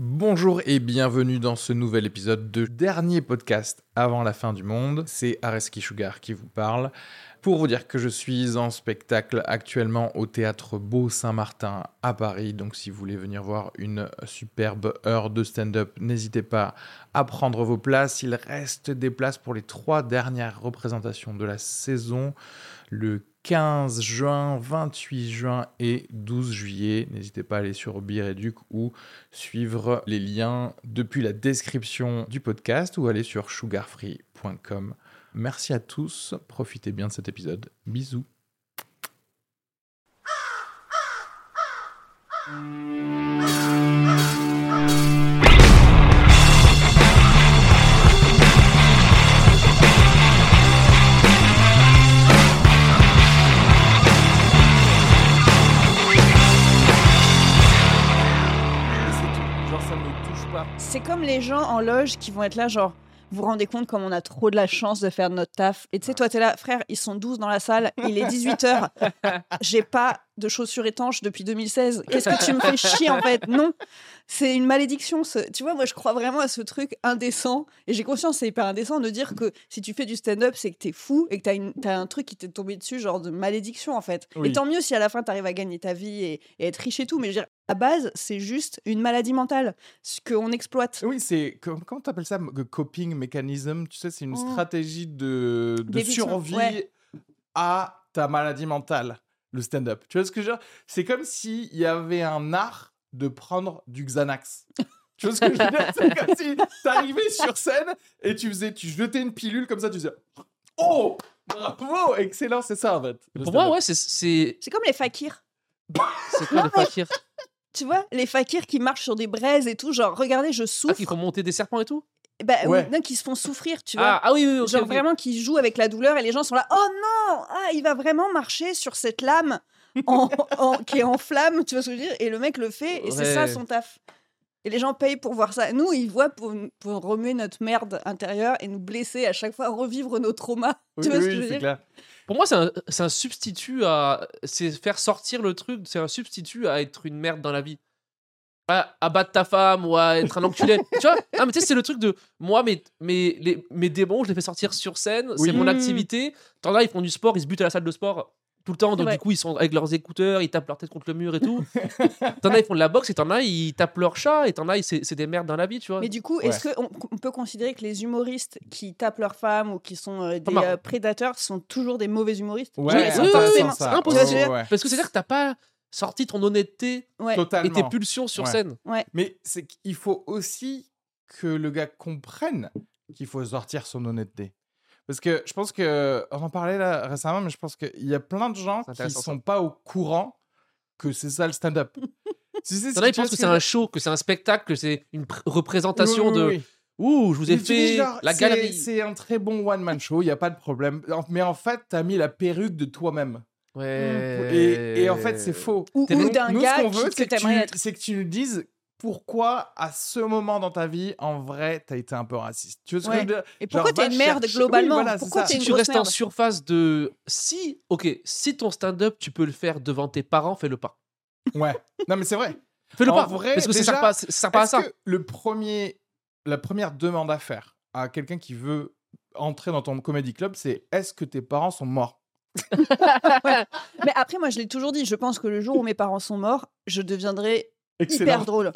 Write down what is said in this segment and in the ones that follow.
Bonjour et bienvenue dans ce nouvel épisode de dernier podcast avant la fin du monde. C'est Areski Sugar qui vous parle. Pour vous dire que je suis en spectacle actuellement au théâtre Beau Saint-Martin à Paris. Donc si vous voulez venir voir une superbe heure de stand-up, n'hésitez pas à prendre vos places. Il reste des places pour les trois dernières représentations de la saison. Le 15 juin, 28 juin et 12 juillet. N'hésitez pas à aller sur Bireduc ou suivre les liens depuis la description du podcast ou aller sur sugarfree.com. Merci à tous, profitez bien de cet épisode. Bisous. Genre ça ne touche pas. C'est comme les gens en loge qui vont être là, genre, vous vous rendez compte comme on a trop de la chance de faire notre taf. Et tu sais, toi, t'es là, frère, ils sont 12 dans la salle, il est 18h, j'ai pas de chaussures étanches depuis 2016. Qu'est-ce que tu me fais chier, en fait? Non, c'est une malédiction. ce- Tu vois, moi, je crois vraiment à ce truc indécent. Et j'ai conscience, c'est hyper indécent de dire que si tu fais du stand-up, c'est que t'es fou et que t'as, une, un truc qui t'est tombé dessus, genre de malédiction, en fait. Oui. Et tant mieux si à la fin, t'arrives à gagner ta vie et, et être riche et tout. Mais je veux dire, à base, c'est juste une maladie mentale, ce qu'on exploite. Oui, c'est com- comment t'appelles ça le coping mechanism Tu sais, c'est une Mm. stratégie de, survie ouais. à ta maladie mentale, le stand-up. Tu vois ce que je veux dire? C'est comme s'il y avait un art de prendre du Xanax. Tu vois ce que je veux dire? C'est comme si t'arrivais sur scène et tu faisais, tu jetais une pilule comme ça, tu faisais Oh Bravo Excellent, c'est ça en fait. Pour moi, ouais, c'est- c'est C'est comme les fakirs. c'est quoi le fakir Tu vois, les fakirs qui marchent sur des braises et tout, genre, regardez, je Ah, souffre. qui font monter des serpents et tout? Bah, oui, Ouais. non, qui se font souffrir, tu vois. ah, ah oui, oui, ok, genre vraiment qui jouent avec la douleur et les gens sont là, oh non, ah, il va vraiment marcher sur cette lame en, en- qui est en flamme, tu vois ce que je veux dire Et le mec le fait et c'est ça son taf. Et les gens payent pour voir ça. Nous, ils voient pour, pour remuer notre merde intérieure et nous blesser à chaque fois, revivre nos traumas. Oui, tu vois ce oui, que je veux dire clair. Pour moi, c'est un, c'est un substitut à. C'est faire sortir le truc, c'est un substitut à être une merde dans la vie. À, à battre ta femme ou à être un enculé. tu vois Ah, mais tu sais, c'est le truc de. Moi, mes, mes, les- mes démons, je les fais sortir sur scène, Oui. c'est mon activité. T'en as, ils font du sport, ils se butent à la salle de sport tout le temps, donc du coup, ils sont avec leurs écouteurs, ils tapent leur tête contre le mur et tout. t'en as, ils font de la boxe et t'en as, ils tapent leur chat et t'en as, ils- c'est c'est des merdes dans la vie, tu vois. Mais du coup, est-ce qu'on on peut considérer que les humoristes qui tapent leur femme ou qui sont euh, des marrant. euh, prédateurs sont toujours des mauvais humoristes? Ouais, Oui, c'est oui, oui, impossible. Ouais. Parce que c'est-à-dire que t'as pas sorti ton honnêteté Ouais. et tes pulsions sur Ouais. scène. Mais c'est qu'il faut aussi que le gars comprenne qu'il faut sortir son honnêteté. Parce que je pense que, on en parlait là récemment, mais je pense qu'il y a plein de gens qui ça. sont pas au courant que c'est ça le stand-up. tu sais, ils pensent que c'est un show, que c'est un spectacle, que c'est une représentation Oui, oui, de oui. Ouh, je vous ai Mais fait genre, la galerie. C'est un très bon one-man show, il n'y a pas de problème. Mais en fait, tu as mis la perruque de toi-même. Ouais. Et, et en fait, c'est faux. Ou, d'un Nous, gars ce qu'on qui- veut, que c'est que, tu- être. c'est que tu nous dises pourquoi, à ce moment dans ta vie, en vrai, tu as été un peu raciste. Tu vois ce que Ouais. je veux dire? Et pourquoi t'es une merde chercher- globalement oui, voilà, c'est Pourquoi ça. Si une tu restes en surface de. Si, ok, si ton stand-up, tu peux le faire devant tes parents, fais-le pas. Ouais. Non, mais c'est vrai. Fais-le pas. vrai, parce que ça déjà, sert pas, ça sert pas à ça. que le premier, la première demande à faire à quelqu'un qui veut entrer dans ton comedy club, c'est est-ce que tes parents sont morts? Mais après, moi, je l'ai toujours dit, je pense que le jour où mes parents sont morts, je deviendrai Excellent. hyper drôle.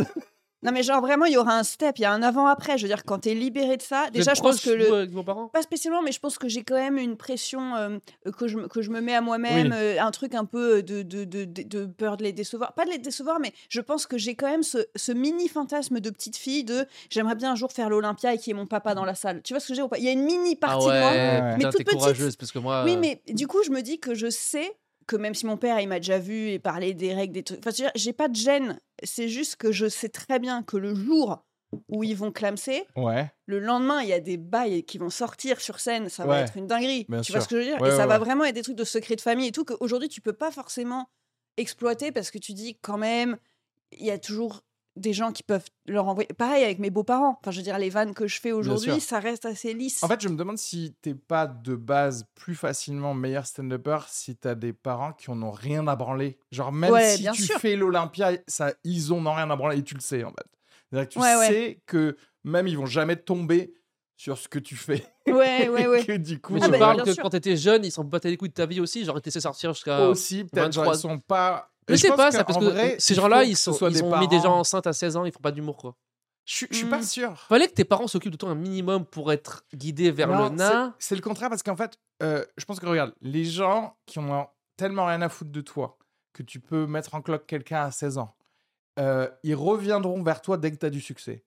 Non, mais genre vraiment, il y aura un step, il y a un avant-après. Je veux dire, quand t'es libéré de ça, Vous déjà, êtes je pense que le. avec vos parents? Pas spécialement, mais je pense que j'ai quand même une pression euh, que, je, me- que je me mets à moi-même, Oui. euh, un truc un peu de, de, de, de- de peur de les décevoir. Pas de les décevoir, mais je pense que j'ai quand même ce, ce mini fantasme de petite fille de j'aimerais bien un jour faire l'Olympia et qu'il y ait mon papa dans la salle. Tu vois ce que j'ai ou pas? Il y a une mini Ah partie de moi. Ouais. Mais putain, toute petite. courageuse parce que moi. Oui, euh, mais du coup, je me dis que je sais que même si mon père, il m'a déjà vu et parlé des règles, des trucs. Enfin, j'ai pas de gêne. C'est juste que je sais très bien que le jour où ils vont clamser, Ouais. le lendemain, il y a des bails qui vont sortir sur scène. Ça va être une dinguerie. bien tu vois ce que je veux dire? Ouais, Et ça va vraiment être des trucs de secret de famille et tout qu'aujourd'hui, tu peux pas forcément exploiter parce que tu dis quand même, il y a toujours des gens qui peuvent leur envoyer. Pareil avec mes beaux-parents. Enfin, je veux dire, les vannes que je fais aujourd'hui, ça reste assez lisse. En fait, je me demande si t'es pas de base plus facilement meilleur stand-upper si t'as des parents qui en ont rien à branler. Genre, même Ouais, si bien tu sûr. fais l'Olympia, ça, ils en ont rien à branler et tu le sais, en fait. C'est-à-dire que tu Ouais, ouais. sais que même ils vont jamais tomber sur ce que tu fais. Ouais, ouais, ouais. que du coup, Mais Ah tu euh, parles que sûr. quand t'étais jeune, ils s'en battaient les couilles de ta vie aussi, genre ils te laissaient sortir jusqu'à. aussi, peut-être, genre, 23. ils sont pas. Je sais pas ça, parce que vrai, ces gens-là, ils, sont, ils des ont mis des gens enceintes à 16 ans, ils font pas d'humour quoi. Je suis- je suis pas Mm. sûr. Fallait que tes parents s'occupent de toi un minimum pour être guidés vers Non, le nain. c'est- C'est le contraire parce qu'en fait, euh, je pense que regarde, les gens qui ont tellement rien à foutre de toi que tu peux mettre en cloque quelqu'un à 16 ans, euh, ils reviendront vers toi dès que tu as du succès.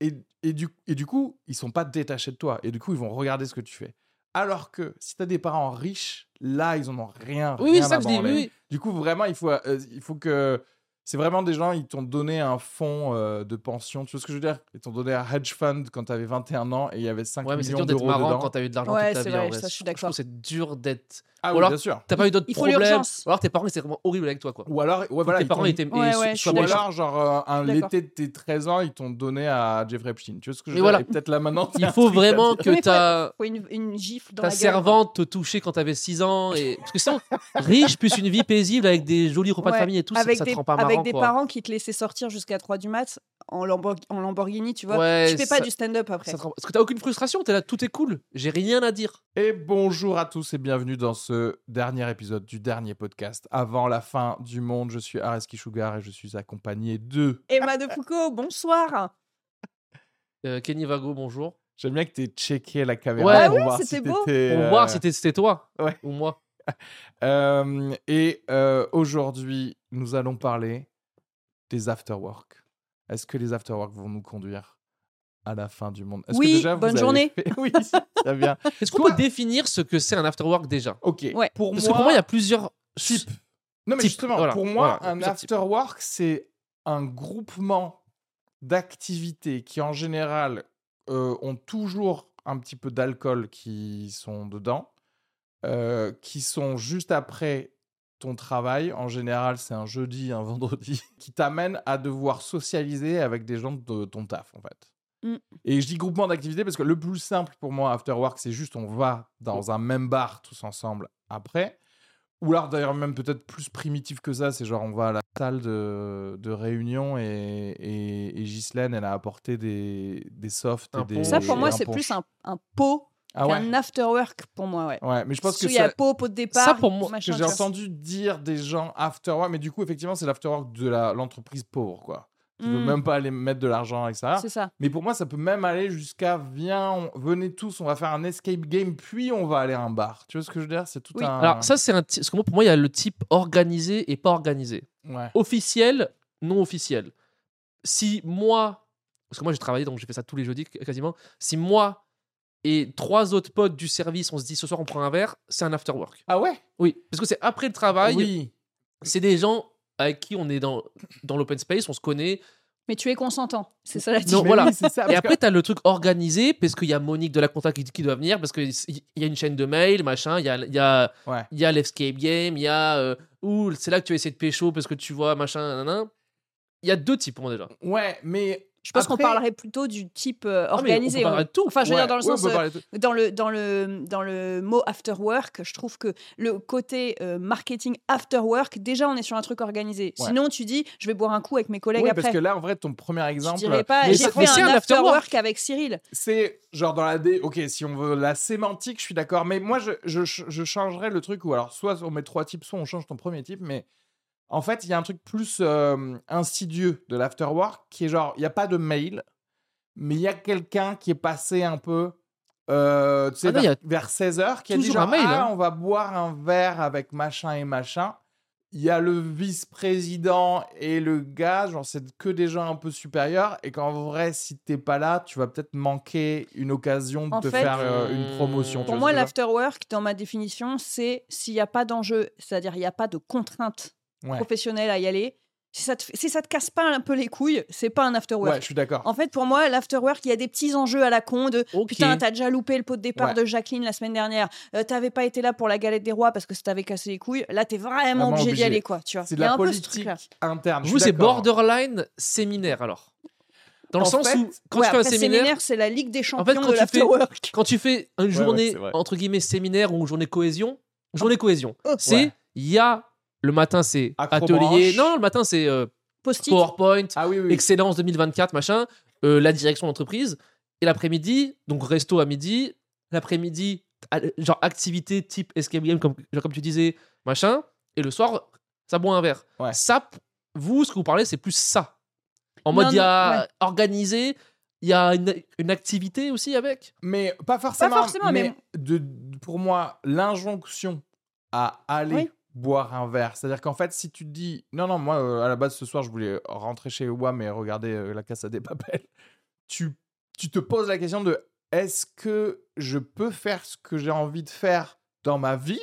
Et, et, du, et du coup, ils sont pas détachés de toi. Et du coup, ils vont regarder ce que tu fais. Alors que si tu as des parents riches, là, ils en ont rien. Oui, rien c'est ça à que je dis. Oui. Du coup, vraiment, il faut, euh, il faut que. C'est vraiment des gens, ils t'ont donné un fonds euh, de pension. Tu vois ce que je veux dire? Ils t'ont donné un hedge fund quand tu avais 21 ans et il y avait 5 Ouais, mais c'est millions dur d'être d'euros marrant dedans. quand t'as eu de l'argent Ouais, toute ta c'est vie. en vrai, ça, je suis d'accord. c'est dur d'être. Ah Ou oui, alors, bien sûr. T'as pas eu d'autres problèmes. Ou alors tes parents étaient vraiment horribles avec toi quoi. Ou alors, ouais, voilà, tes parents étaient. Ouais, ouais, Ou alors, genre, euh, l'été de tes 13 ans, ils t'ont donné à Jeffrey Epstein. Tu vois ce que je veux voilà. peut-être là maintenant, Il faut vraiment que ta, une, une gifle dans ta la servante te touchait quand t'avais 6 ans. Et... Parce que sinon, riche plus une vie paisible avec des jolis repas de famille et tout, ça- avec ça te des, rend pas avec marrant des quoi. parents qui te laissaient sortir jusqu'à 3 du mat en, Lambor- en Lamborghini, tu vois. Ouais, tu fais pas ça- du stand-up après. Ça te rend- Parce que t'as aucune frustration, t'es là, tout est cool, j'ai rien à dire. Et bonjour à tous et bienvenue dans ce dernier épisode du dernier podcast. Avant la fin du monde, je suis Areski Sugar et je suis accompagné de. Emma de Foucault, bonsoir. Euh, Kenny Vago, bonjour. J'aime bien que tu aies checké la caméra Ouais. pour Ah voir oui, si c'était beau. Pour euh, voir si c'était- c'était toi ouais. ou moi. euh, et euh, aujourd'hui, nous allons parler des afterwork. Est-ce que les afterwork vont nous conduire à la fin du monde? Oui, que déjà vous bonne journée. fait- Oui, très bien. Est-ce qu'on peut définir ce que c'est un afterwork déjà? Ok. Ouais. Pour Parce moi, que pour moi, il y a plusieurs type. Non, mais types. justement, Voilà, pour moi, voilà, un types. afterwork, c'est un groupement d'activités qui, en général, euh, ont toujours un petit peu d'alcool qui sont dedans, euh, qui sont juste après ton travail. En général, c'est un jeudi, un vendredi, qui t'amène à devoir socialiser avec des gens de ton taf, en fait. Mm. Et je dis groupement d'activités parce que le plus simple pour moi, after work, c'est juste on va dans un même bar tous ensemble après. Ou alors d'ailleurs même peut-être plus primitif que ça, c'est genre on va à la salle de, de réunion et, et, et Ghislaine, elle a apporté des, des softs. Et des. Ça, pour moi, c'est plus un, un pot Ah ouais, qu'un after-work pour moi, ouais. ouais, mais je pense que il y a ça- pot, pot de départ. Ça, pour moi, que j'ai entendu dire des gens after work, mais du coup, effectivement, c'est l'after work de la- l'entreprise pauvre, quoi. Qui veut Mm. même pas aller mettre de l'argent avec ça. C'est ça. Mais pour moi, ça peut même aller jusqu'à viens, on- venez tous, on va faire un escape game, puis on va aller à un bar. Tu vois ce que je veux dire? C'est tout Oui. un. Alors ça, c'est un... Parce que moi, pour moi, il y a le type organisé et pas organisé. Ouais. Officiel, non officiel. Si moi... Parce que moi, j'ai travaillé, donc j'ai fait ça tous les jeudis quasiment. Si moi et trois autres potes du service, on se dit ce soir on prend un verre, c'est un after work. Ah ouais? Oui, parce que c'est après le travail, Oui. c'est des gens avec qui on est dans, dans l'open space, on se connaît. Mais tu es consentant. C'est ça la Non, voilà. oui, c'est ça, Et après, tu as le truc organisé, parce qu'il y a Monique de la compta qui, qui doit venir, parce qu'il y a une chaîne de mail, machin, il y a, il y a, Ouais. il y a l'escape game, il y a. euh, ouh, c'est là que tu vas essayer de pécho parce que tu vois, machin, nanana. Il y a deux types pour moi déjà. Ouais, mais. Je pense qu'on parlerait plutôt du type euh, Ah, on organisé. parler on- tout. Enfin, je veux Ouais, dire, dans le ouais, sens. euh, dans le, dans, le, dans le mot after work, je trouve que le côté euh, marketing after work, déjà, on est sur un truc organisé. Ouais. Sinon, tu dis, je vais boire un coup avec mes collègues Ouais, après. parce que là, en vrai, ton premier je exemple, dirais pas, j'ai ça- fait mais un un after work work. avec Cyril. c'est genre dans la dé. Ok, si on veut la sémantique, je suis d'accord. Mais moi, je, je, je changerais le truc où alors soit on met trois types, soit on change ton premier type. Mais en fait, il y a un truc plus euh, insidieux de l'afterwork qui est genre, il n'y a pas de mail, mais il y a quelqu'un qui est passé un peu. euh, tu sais, Ah non, vers, il y vers 16h, qui a dit genre, mail, ah, hein. on va boire un verre avec machin et machin. Il y a le vice-président et le gars, genre c'est que des gens un peu supérieurs et qu'en vrai, si t'es pas là, tu vas peut-être manquer une occasion de En te fait- faire euh, une promotion. tu Pour moi, ce que je veux l'after work, dans ma définition, c'est s'il n'y a pas d'enjeu, c'est-à-dire il n'y a pas de contrainte Ouais. professionnelle à y aller. Si ça, te, si ça te casse pas un peu les couilles, c'est pas un after work. Ouais, je suis d'accord. En fait, pour moi, l'afterwork, il y a des petits enjeux à la con de Ok. putain, t'as déjà loupé le pot de départ Ouais. de Jacqueline la semaine dernière, euh, t'avais pas été là pour la galette des rois parce que ça t'avait cassé les couilles. Là, t'es vraiment, Vraiment obligé d'y obligé. aller, quoi. Tu vois. C'est de la un peu ce politique interne. je Vous, c'est borderline séminaire alors. Dans le En sens fait, où, quand Ouais, tu fais un séminaire, c'est la Ligue des fait, champions quand de tu fais- l'afterwork. quand tu fais une journée, entre guillemets, séminaire ou journée cohésion, journée cohésion, Oh. c'est, Ouais. il y a, le matin, c'est atelier. Non, le matin, c'est euh. PowerPoint, Ah oui, oui. Excellence 2024, machin, euh, la direction d'entreprise. Et l'après-midi, donc resto à midi, l'après-midi, genre activité type escape game, comme, genre comme tu disais, machin. Et le soir, ça boit un verre. Ouais. Ça, vous, ce que vous parlez, c'est plus ça. En Non, mode, il y a ouais. organisé, il y a une, une activité aussi avec? Mais pas forcément. forcément, mais- de, de- pour moi, l'injonction à aller Oui. Boire un verre, c'est-à-dire qu'en fait, si tu te dis non, non, moi euh, à la base ce soir, je voulais rentrer chez WAM et regarder euh, la Casa des Papel, tu, tu te poses la question de est-ce que je peux faire ce que j'ai envie de faire dans ma vie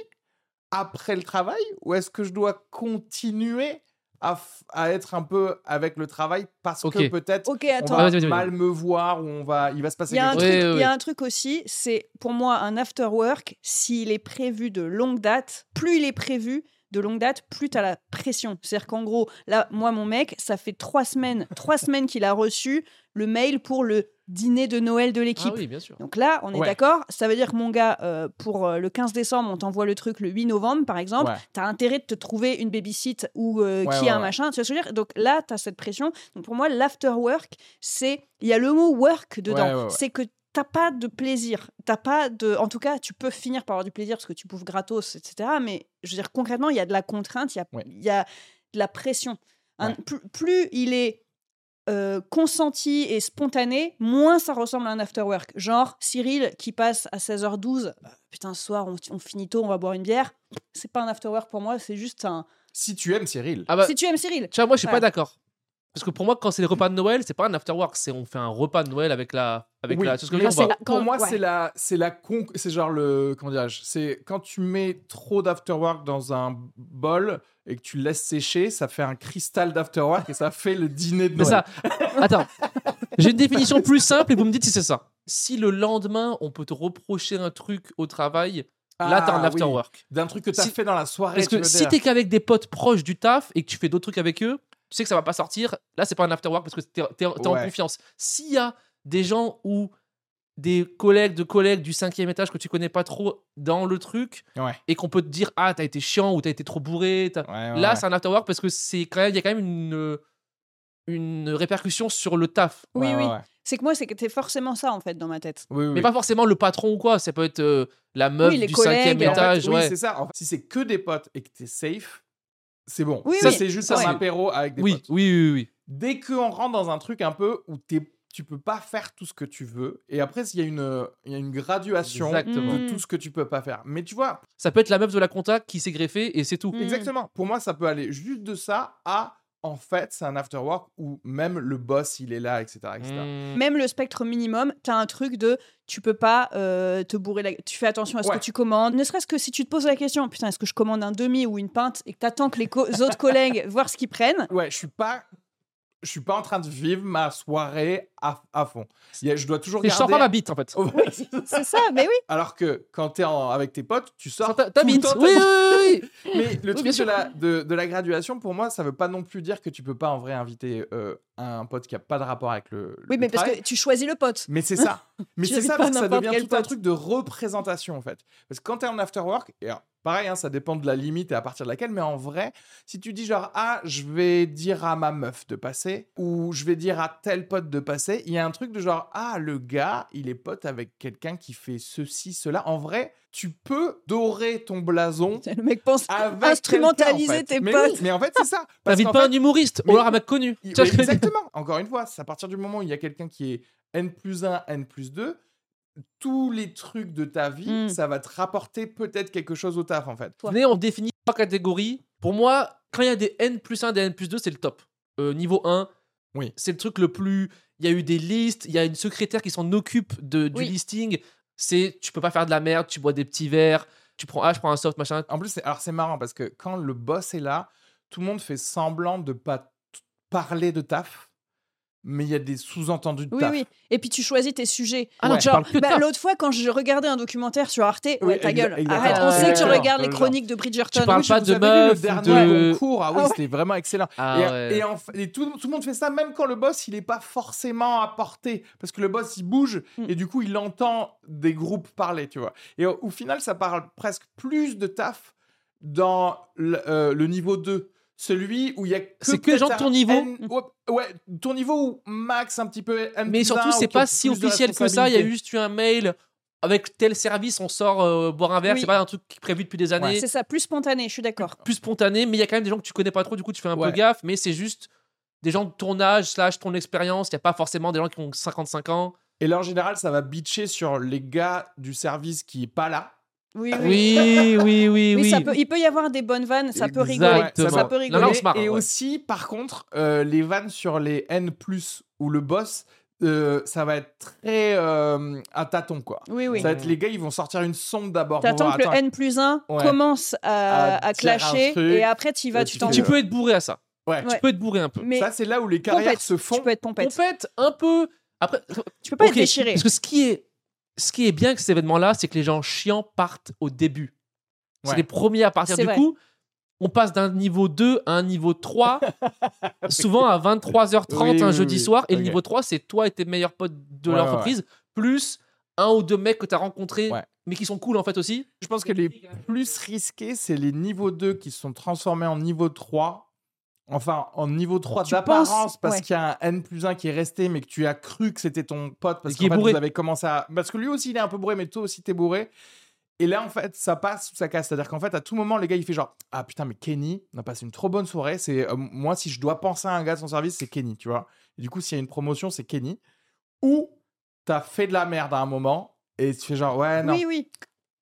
après le travail ou est-ce que je dois continuer à, être un peu avec le travail parce que peut-être on va mal me voir ou on va, il va se passer Il y, a un quelque ouais, il y a un truc aussi, c'est pour moi un after work, s'il est prévu de longue date, plus il est prévu de longue date, plus tu as la pression. C'est-à-dire qu'en gros, là, moi, mon mec, ça fait trois semaines, trois semaines qu'il a reçu le mail pour le dîner de Noël de l'équipe. Ah oui, bien sûr. Donc là, on est Ouais. d'accord. Ça veut dire que mon gars, euh, pour euh, le 15 décembre, on t'envoie le truc le 8 novembre, par exemple. Ouais. Tu as intérêt de te trouver une babysit ou euh, Ouais, qui a un machin. Tu vois ce que je veux dire? Donc là, tu as cette pression. Donc pour moi, l'after work, c'est. Il y a le mot work dedans. C'est que t'as pas de plaisir. T'as pas de. En tout cas, tu peux finir par avoir du plaisir parce que tu bouffes gratos, etc. Mais je veux dire, concrètement, il y a de la contrainte, il y a, il y a de la pression. Un- Ouais. plus, plus il est euh, consenti et spontané, moins ça ressemble à un after work. Genre Cyril qui passe à 16h12, euh, putain, ce soir on, on finit tôt, on va boire une bière. C'est pas un after work pour moi, c'est juste un. Si tu aimes Cyril. Ah bah, Si tu aimes Cyril, moi, je suis pas d'accord. Parce que pour moi, quand c'est les repas de Noël, c'est pas un after work, c'est on fait un repas de Noël avec la. Avec Oui, la ce que la- pour quand- moi, ouais. c'est la, c'est la con, c'est genre le, comment dirais-je, c'est quand tu mets trop d'afterwork dans un bol et que tu le laisses sécher, ça fait un cristal d'afterwork et ça fait le dîner de Mais Noël. ça, attends, j'ai une définition plus simple et vous me dites si c'est ça. Si le lendemain, on peut te reprocher un truc au travail, là, t'as un Ah, after oui, work. D'un truc que t'as Si- fait dans la soirée. Parce que si t'es qu'avec des potes proches du taf et que tu fais d'autres trucs avec eux, tu sais que ça va pas sortir. Là, c'est pas un after work parce que t'es en Ouais. confiance. S'il y a des gens ou des collègues de collègues du cinquième étage que tu connais pas trop dans le truc Ouais. et qu'on peut te dire ah t'as été chiant ou t'as été trop bourré, t'as- Ouais, ouais, là ouais. c'est un after work parce que c'est quand même il y a quand même une une répercussion sur le taf. oui, Ouais, oui. ouais, ouais. C'est que moi, c'est que t'es forcément ça en fait dans ma tête. Oui, oui, Mais oui. pas forcément le patron ou quoi, ça peut être euh, la meuf du cinquième En fait, étage. oui, ouais. c'est ça. En fait, si c'est que des potes et que t'es safe, c'est bon. Oui, ça, oui. c'est juste Ça, un apéro avec des Oui, potes. oui, oui, oui. Dès qu'on rentre dans un truc un peu où t'es tu peux pas faire tout ce que tu veux. Et après, il y, a une- il y a une graduation Exactement. de Mm. tout ce que tu peux pas faire. Mais tu vois, Ça peut être la meuf de la compta qui s'est greffée et c'est tout. Mm. exactement. Pour moi, ça peut aller juste de ça à, en fait, c'est un after work où même le boss, il est là, etc. etc. Mm. Même le spectre minimum, t'as un truc de tu peux pas euh, te bourrer la... Tu fais attention à ce Ouais. que tu commandes. Ne serait-ce que si tu te poses la question, putain, est-ce que je commande un demi ou une pinte et que t'attends que les co- autres collègues voir ce qu'ils prennent? Ouais, je suis pas. Je suis pas en train de vivre ma soirée à, à fond. Il y a- je dois toujours Et je sors garder. pas ma bite en fait. C'est ça, mais oui. Alors que quand t'es en- avec tes potes, tu sors ta, bite. Oui, oui, oui. Mais le Oui, truc de la, de, de la graduation, pour moi, ça veut pas non plus dire que tu peux pas en vrai inviter euh, un pote qui a pas de rapport avec le. Oui, le mais parce que tu choisis le pote. Mais c'est ça. Mais Tu c'est ça parce que ça devient tout un truc de représentation en fait. Parce que quand t'es en after work, et alors, pareil, hein, ça dépend de la limite et à partir de laquelle, mais en vrai, si tu dis genre ah je vais dire à ma meuf de passer ou je vais dire à tel pote de passer, il y a un truc de genre ah le gars il est pote avec quelqu'un qui fait ceci cela. En vrai, tu peux dorer ton blason. Le mec pense Avec instrumentaliser quelqu'un, en fait. tes mais potes. oui, mais en fait, c'est ça. T'invites pas fait, un humoriste mais- ou alors un mec connu. exactement. Encore une fois, c'est à partir du moment où il y a quelqu'un qui est N plus 1, N plus 2, tous les trucs de ta vie, Mm. ça va te rapporter peut-être quelque chose au taf, en fait. Venez, on définit trois catégories. Pour moi, quand il y a des N plus 1, des N plus 2, c'est le top. Euh, niveau 1, Oui. c'est le truc le plus. Il y a eu des listes, il y a une secrétaire qui s'en occupe de, du Oui. listing. C'est tu peux pas faire de la merde, tu bois des petits verres, tu prends ah, je prends un soft, machin. En plus, c'est- alors c'est marrant parce que quand le boss est là, tout le monde fait semblant de pas parler de taf, mais il y a des sous-entendus de Oui, taf. oui. Et puis tu choisis tes sujets. Ah non, Ouais. de Bah, taf. L'autre fois, quand je regardais un documentaire sur Arte, ouais, Oui, ta gueule, exactement. arrête. On Ah, sait que tu regardes les Genre. chroniques de Bridgerton. Tu parles Oui, pas de meuf le dernier de- concours, ah oui, Ah ouais. c'était vraiment excellent. Ah et, ouais. et en fa- et tout, tout le monde fait ça, même quand le boss, il est pas forcément à portée. Parce que le boss, il bouge, Mm. et du coup, il entend des groupes parler, tu vois. Et au, au final, ça parle presque plus de taf dans le, euh, le niveau 2. Celui où il y a que C'est que les gens de ton niveau. N- ouais, ton niveau ou max un petit peu N Mais surtout, c'est pas si officiel que ça. Il y a juste eu un mail avec tel service, on sort euh, boire un verre. Oui. C'est pas un truc qui est prévu depuis des années. C'est ça, plus spontané, je suis d'accord. plus spontané, mais il y a quand même des gens que tu connais pas trop, du coup tu fais un Ouais. peu gaffe, mais c'est juste des gens de ton âge, slash ton expérience, il n'y a pas forcément des gens qui ont 55 ans. Et là, en général, ça va bitcher sur les gars du service qui est pas là. Oui, oui. Oui, oui, oui, Oui, oui. ça peut, il peut y avoir des bonnes vannes, ça peut rigoler. Exactement. Ça peut Non, rigoler. non, on se marre, et ouais. aussi, par contre, euh, les vannes sur les N+, ou le boss, euh, ça va être très euh, à tâtons, quoi. Oui, oui. Ça va être les gars, ils vont sortir une sonde d'abord. T'attends que le N plus 1 Ouais. commence à, clasher truc, et après tu y vas, et tu t'en Tu peux être bourré à ça. Ouais. Tu peux être bourré un peu. Mais Ça, c'est là où les carrières pompette, se font. tu peux être pompette. Pompette, un peu. Après, Tu peux pas ok, être déchiré. Parce que ce qui est, ce qui est bien avec cet événement-là, c'est que les gens chiants partent au début. C'est Ouais. les premiers à partir. C'est Du vrai. coup, on passe d'un niveau 2 à un niveau 3, souvent à 23h30 Oui, un oui, jeudi oui. soir. Et le niveau 3, c'est toi et tes meilleurs potes de Ouais, ouais, l'entreprise, plus un ou deux mecs que tu as rencontrés, Ouais. mais qui sont cool en fait aussi. Je pense que les plus risqués, c'est les niveaux 2 qui se sont transformés en niveau 3. Enfin, en niveau 3 Tu d'apparence, parce ouais. qu'il y a un N plus 1 qui est resté, mais que tu as cru que c'était ton pote, parce Et qui est qu'en fait, bourré. vous avez commencé à... Parce que lui aussi, il est un peu bourré, mais toi aussi, t'es bourré. Et là, en fait, ça passe ou ça casse. C'est-à-dire qu'en fait, à tout moment, les gars, il fait genre Ah putain, mais Kenny, on a passé une trop bonne soirée. C'est euh, Moi, si je dois penser à un gars de son service, c'est Kenny, tu vois. Et du coup, s'il y a une promotion, c'est Kenny. Ou t'as fait de la merde à un moment et tu fais genre Ouais, non, Oui, oui.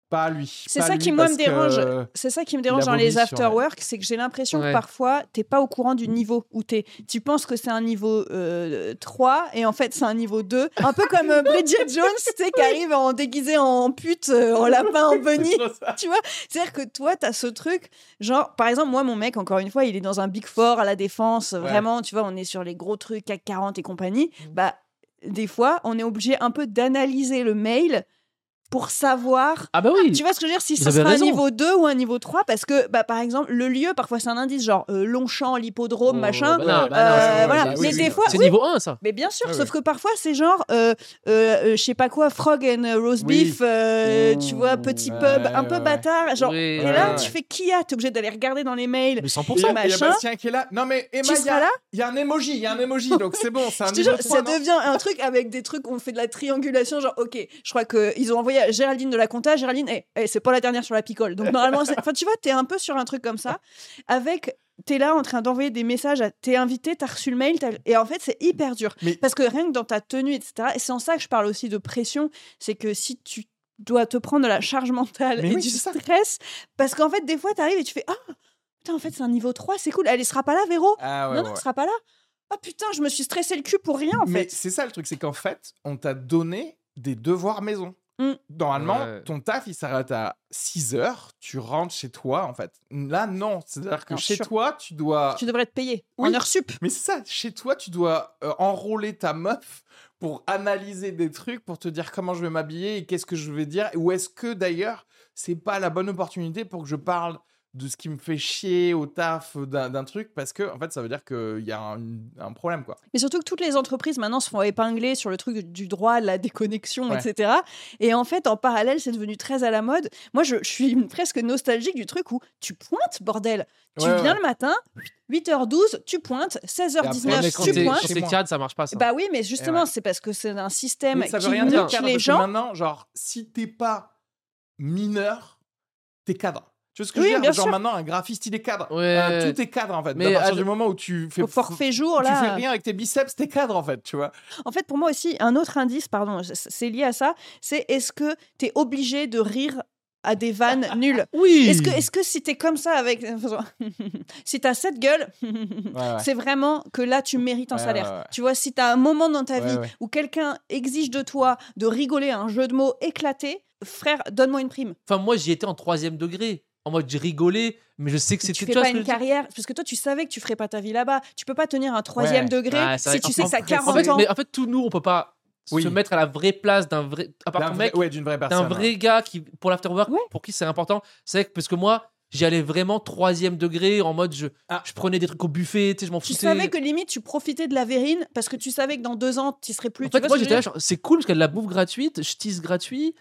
Pas lui. C'est ça lui, qui, moi, me dérange. C'est ça qui me dérange dans les sur- afterwork, c'est que j'ai l'impression Ouais. que parfois, t'es pas au courant du niveau où t'es. Tu penses que c'est un niveau euh, 3 et en fait, c'est un niveau 2. Un peu comme euh, Bridget Jones, tu sais, qui arrive en déguisé en pute, euh, en lapin, en bunny. Tu vois c'est-à-dire que toi t'as ce truc genre par exemple moi mon mec encore une fois il est dans un big four à la défense vraiment tu vois on est sur les gros trucs CAC 40 et compagnie Mm. bah des fois on est obligé un peu d'analyser le mail pour savoir Ah bah oui. tu vois ce que je veux dire Si ce sera raison. un niveau 2 ou un niveau 3 Parce que, bah, par exemple, le lieu, parfois, c'est un indice, genre euh, Longchamp, l'hippodrome, Oh, machin. bah non, bah non, Euh, c'est- voilà. oui, Mais oui, des oui. fois, C'est oui, niveau 1 ça. mais bien sûr, Ouais, sauf que parfois, c'est genre, euh, euh, euh, je sais pas quoi, frog and roast Oui. beef, euh, tu vois, petit Ouais, pub, un peu ouais. bâtard. Genre, Oui, et ouais, là, ouais. tu fais qui a T'es obligé d'aller regarder dans les mails. Mais Et 100%. Il y, a- il y a machin. Bastien qui est là. Non, mais Emma, Tu il y, seras a- là il y a un emoji, il y a un emoji, donc c'est bon, c'est un Je te niveau jure, 3, ça devient un truc avec des trucs où on fait de la triangulation, genre, ok, je crois qu'ils ont envoyé Géraldine de la compta, Géraldine, eh, eh, c'est pas la dernière sur la picole. Donc normalement, enfin, tu vois, t'es un peu sur un truc comme ça, avec, t'es là en train d'envoyer des messages, à, t'es invité, t'as reçu le mail, et en fait, c'est hyper dur. Mais- Parce que rien que dans ta tenue, etc., et c'est en ça que je parle aussi de pression, c'est que si tu dois te prendre de la charge mentale Mais et oui, du stress, parce qu'en fait, des fois, t'arrives et tu fais, ah, putain, en fait, c'est un niveau 3, c'est cool, elle, elle sera pas là, Véro Ah ouais, Non, ouais, non, ouais. elle sera pas là. Ah putain, je me suis stressé le cul pour rien, en Mais fait. c'est ça le truc, c'est qu'en fait, on t'a donné des devoirs maison. Mm. Normalement, Ouais. ton taf, il s'arrête à 6 heures, tu rentres chez toi, en fait. Là, non. C'est-à-dire que Non, chez sûr. toi, tu dois... Tu devrais être payé Oui. en heure sup. Mais c'est ça, chez toi, tu dois euh, enrôler ta meuf pour analyser des trucs, pour te dire comment je vais m'habiller et qu'est-ce que je vais dire. Ou est-ce que d'ailleurs, c'est pas la bonne opportunité pour que je parle de ce qui me fait chier au taf d'un truc parce que en fait ça veut dire qu'il y a un, un problème quoi. Mais surtout que toutes les entreprises maintenant se font épingler sur le truc du droit, de la déconnexion, Ouais. etc. Et en fait, en parallèle, c'est devenu très à la mode. Moi, je, je suis presque nostalgique du truc où tu pointes, bordel. Tu Ouais, viens ouais. le matin, 8h12, tu pointes, Et 16h19, après, tu t'es- pointes. quand Chez t'es moi. cadre, ça marche pas ça. Bah oui, mais justement, ouais. c'est parce que c'est un système Mais ça qui veut rien dire les parce que gens. maintenant genre si t'es pas mineur, t'es cadre. Tu vois ce que Oui, je veux dire Genre sûr. maintenant un graphiste il est cadre. Ouais. Euh, tout est cadre en fait. Mais à partir à- du moment où tu fais Au forfait jour, tu là. fais rien avec tes biceps, t'es cadre en fait, tu vois. En fait, pour moi aussi, un autre indice, pardon, c'est lié à ça, c'est est-ce que tu es obligé de rire à des vannes nulles? Oui. Est-ce que, est que si t'es comme ça avec. si t'as cette gueule, c'est vraiment que là, tu mérites un Ouais, salaire. ouais, ouais. Tu vois, si t'as un moment dans ta Ouais, vie ouais. où quelqu'un exige de toi de rigoler à un jeu de mots éclaté, frère, donne-moi une prime. Enfin, moi, j'y étais en troisième degré. En mode, j'ai rigolé, mais je sais que c'était tu fais pas une carrière, parce que toi, tu savais que tu ferais pas ta vie là-bas. Tu peux pas tenir un troisième Ouais. degré Ah, c'est vrai si tu sais que ça a fait, 40 En fait, ans. mais en fait, tous nous, on peut pas Oui. se mettre à la vraie place d'un vrai. À part D'un ton vrai- mec, ouais, d'une vraie d'un personne. vrai gars qui, pour l'afterwork, Ouais. pour qui c'est important. C'est vrai que parce que moi, j'y allais vraiment troisième degré en mode je, Ah. je prenais des trucs au buffet, tu sais, je m'en Tu foutais. savais que limite tu profitais de la verrine parce que tu savais que dans deux ans tu serais plus. En tu fait, vois moi ce que j'étais là, je veux genre, c'est cool parce qu'il y a de la bouffe gratuite, je tease gratuit.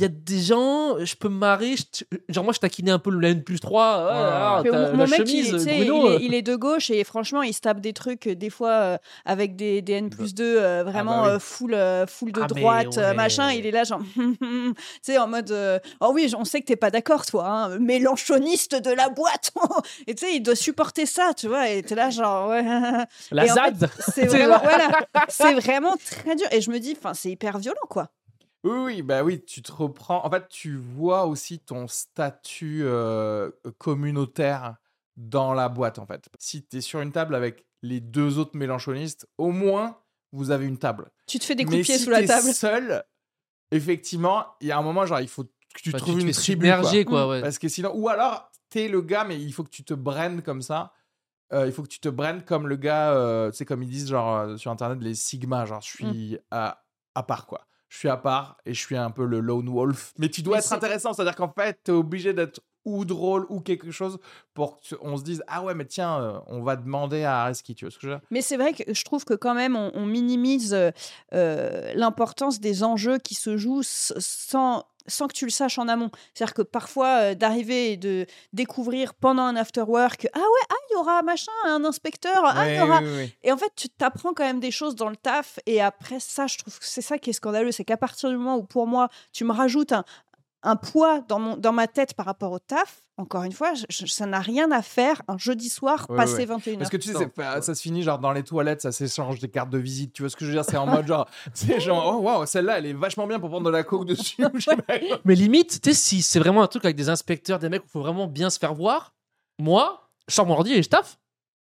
Il y a des gens, je peux me marrer. je- genre, moi, je taquinais un peu le N plus 3. Ouais. ah, mon mec, chemise, il, Bruno. il, est, il est de gauche et franchement, il se tape des trucs euh, des fois euh, avec des, des N plus 2 euh, vraiment bah oui. euh, full, euh, full de Ah, droite, ouais. machin. Il est là, genre, tu sais, en mode, euh, oh oui, on sait que t'es pas d'accord, toi, hein, mélanchoniste de la boîte. et tu sais, il doit supporter ça, tu vois. Et t'es là, genre, ouais. La et en fait, ZAD. C'est vraiment, voilà, vraiment très dur. Et je me dis, enfin, c'est hyper violent, quoi. Oui, oui, bah oui, tu te reprends. En fait, tu vois aussi ton statut euh, communautaire dans la boîte, en fait. Si tu es sur une table avec les deux autres mélanchonistes, au moins, vous avez une table. Tu te fais des coups de pied si sous la t'es table. seul, effectivement, il y a un moment, genre, il faut que tu Bah, trouves te une tribu. quoi. submerger, quoi. ouais. Parce que sinon, ou alors, t'es le gars, mais il faut que tu te brennes comme ça. Euh, il faut que tu te brennes comme le gars, euh, tu sais, comme ils disent, genre, euh, sur Internet, les Sigma, genre, je Mm. suis à, à part, quoi. Je suis à part et je suis un peu le lone wolf. Mais tu dois Mais être intéressant, c'est-à-dire qu'en fait, t'es obligé d'être ou drôle ou quelque chose pour qu'on se dise, ah ouais, mais tiens, euh, on va demander à Areski, tu vois ce que je veux dire? Mais c'est vrai que je trouve que quand même on, on minimise euh, euh, l'importance des enjeux qui se jouent sans sans que tu le saches en amont. C'est-à-dire que parfois euh, d'arriver et de découvrir pendant un after work, ah ouais, ah il y aura machin, un inspecteur, ah il y aura oui, oui, oui. et en fait, tu t'apprends quand même des choses dans le taf. Et après ça, je trouve que c'est ça qui est scandaleux. C'est qu'à partir du moment où, pour moi, tu me rajoutes un, un poids dans, mon, dans ma tête par rapport au taf, encore une fois, je- je- ça n'a rien à faire un jeudi soir Ouais, passé ouais. 21h. Parce que tu sais, ça se finit genre dans les toilettes, ça s'échange des cartes de visite. Tu vois ce que je veux dire? C'est en mode genre, c'est genre, oh waouh, celle-là, elle est vachement bien pour prendre de la coke dessus. Mais limite, tu sais, si c'est vraiment un truc avec des inspecteurs, des mecs où il faut vraiment bien se faire voir, moi, je sors mon ordi et je taffe.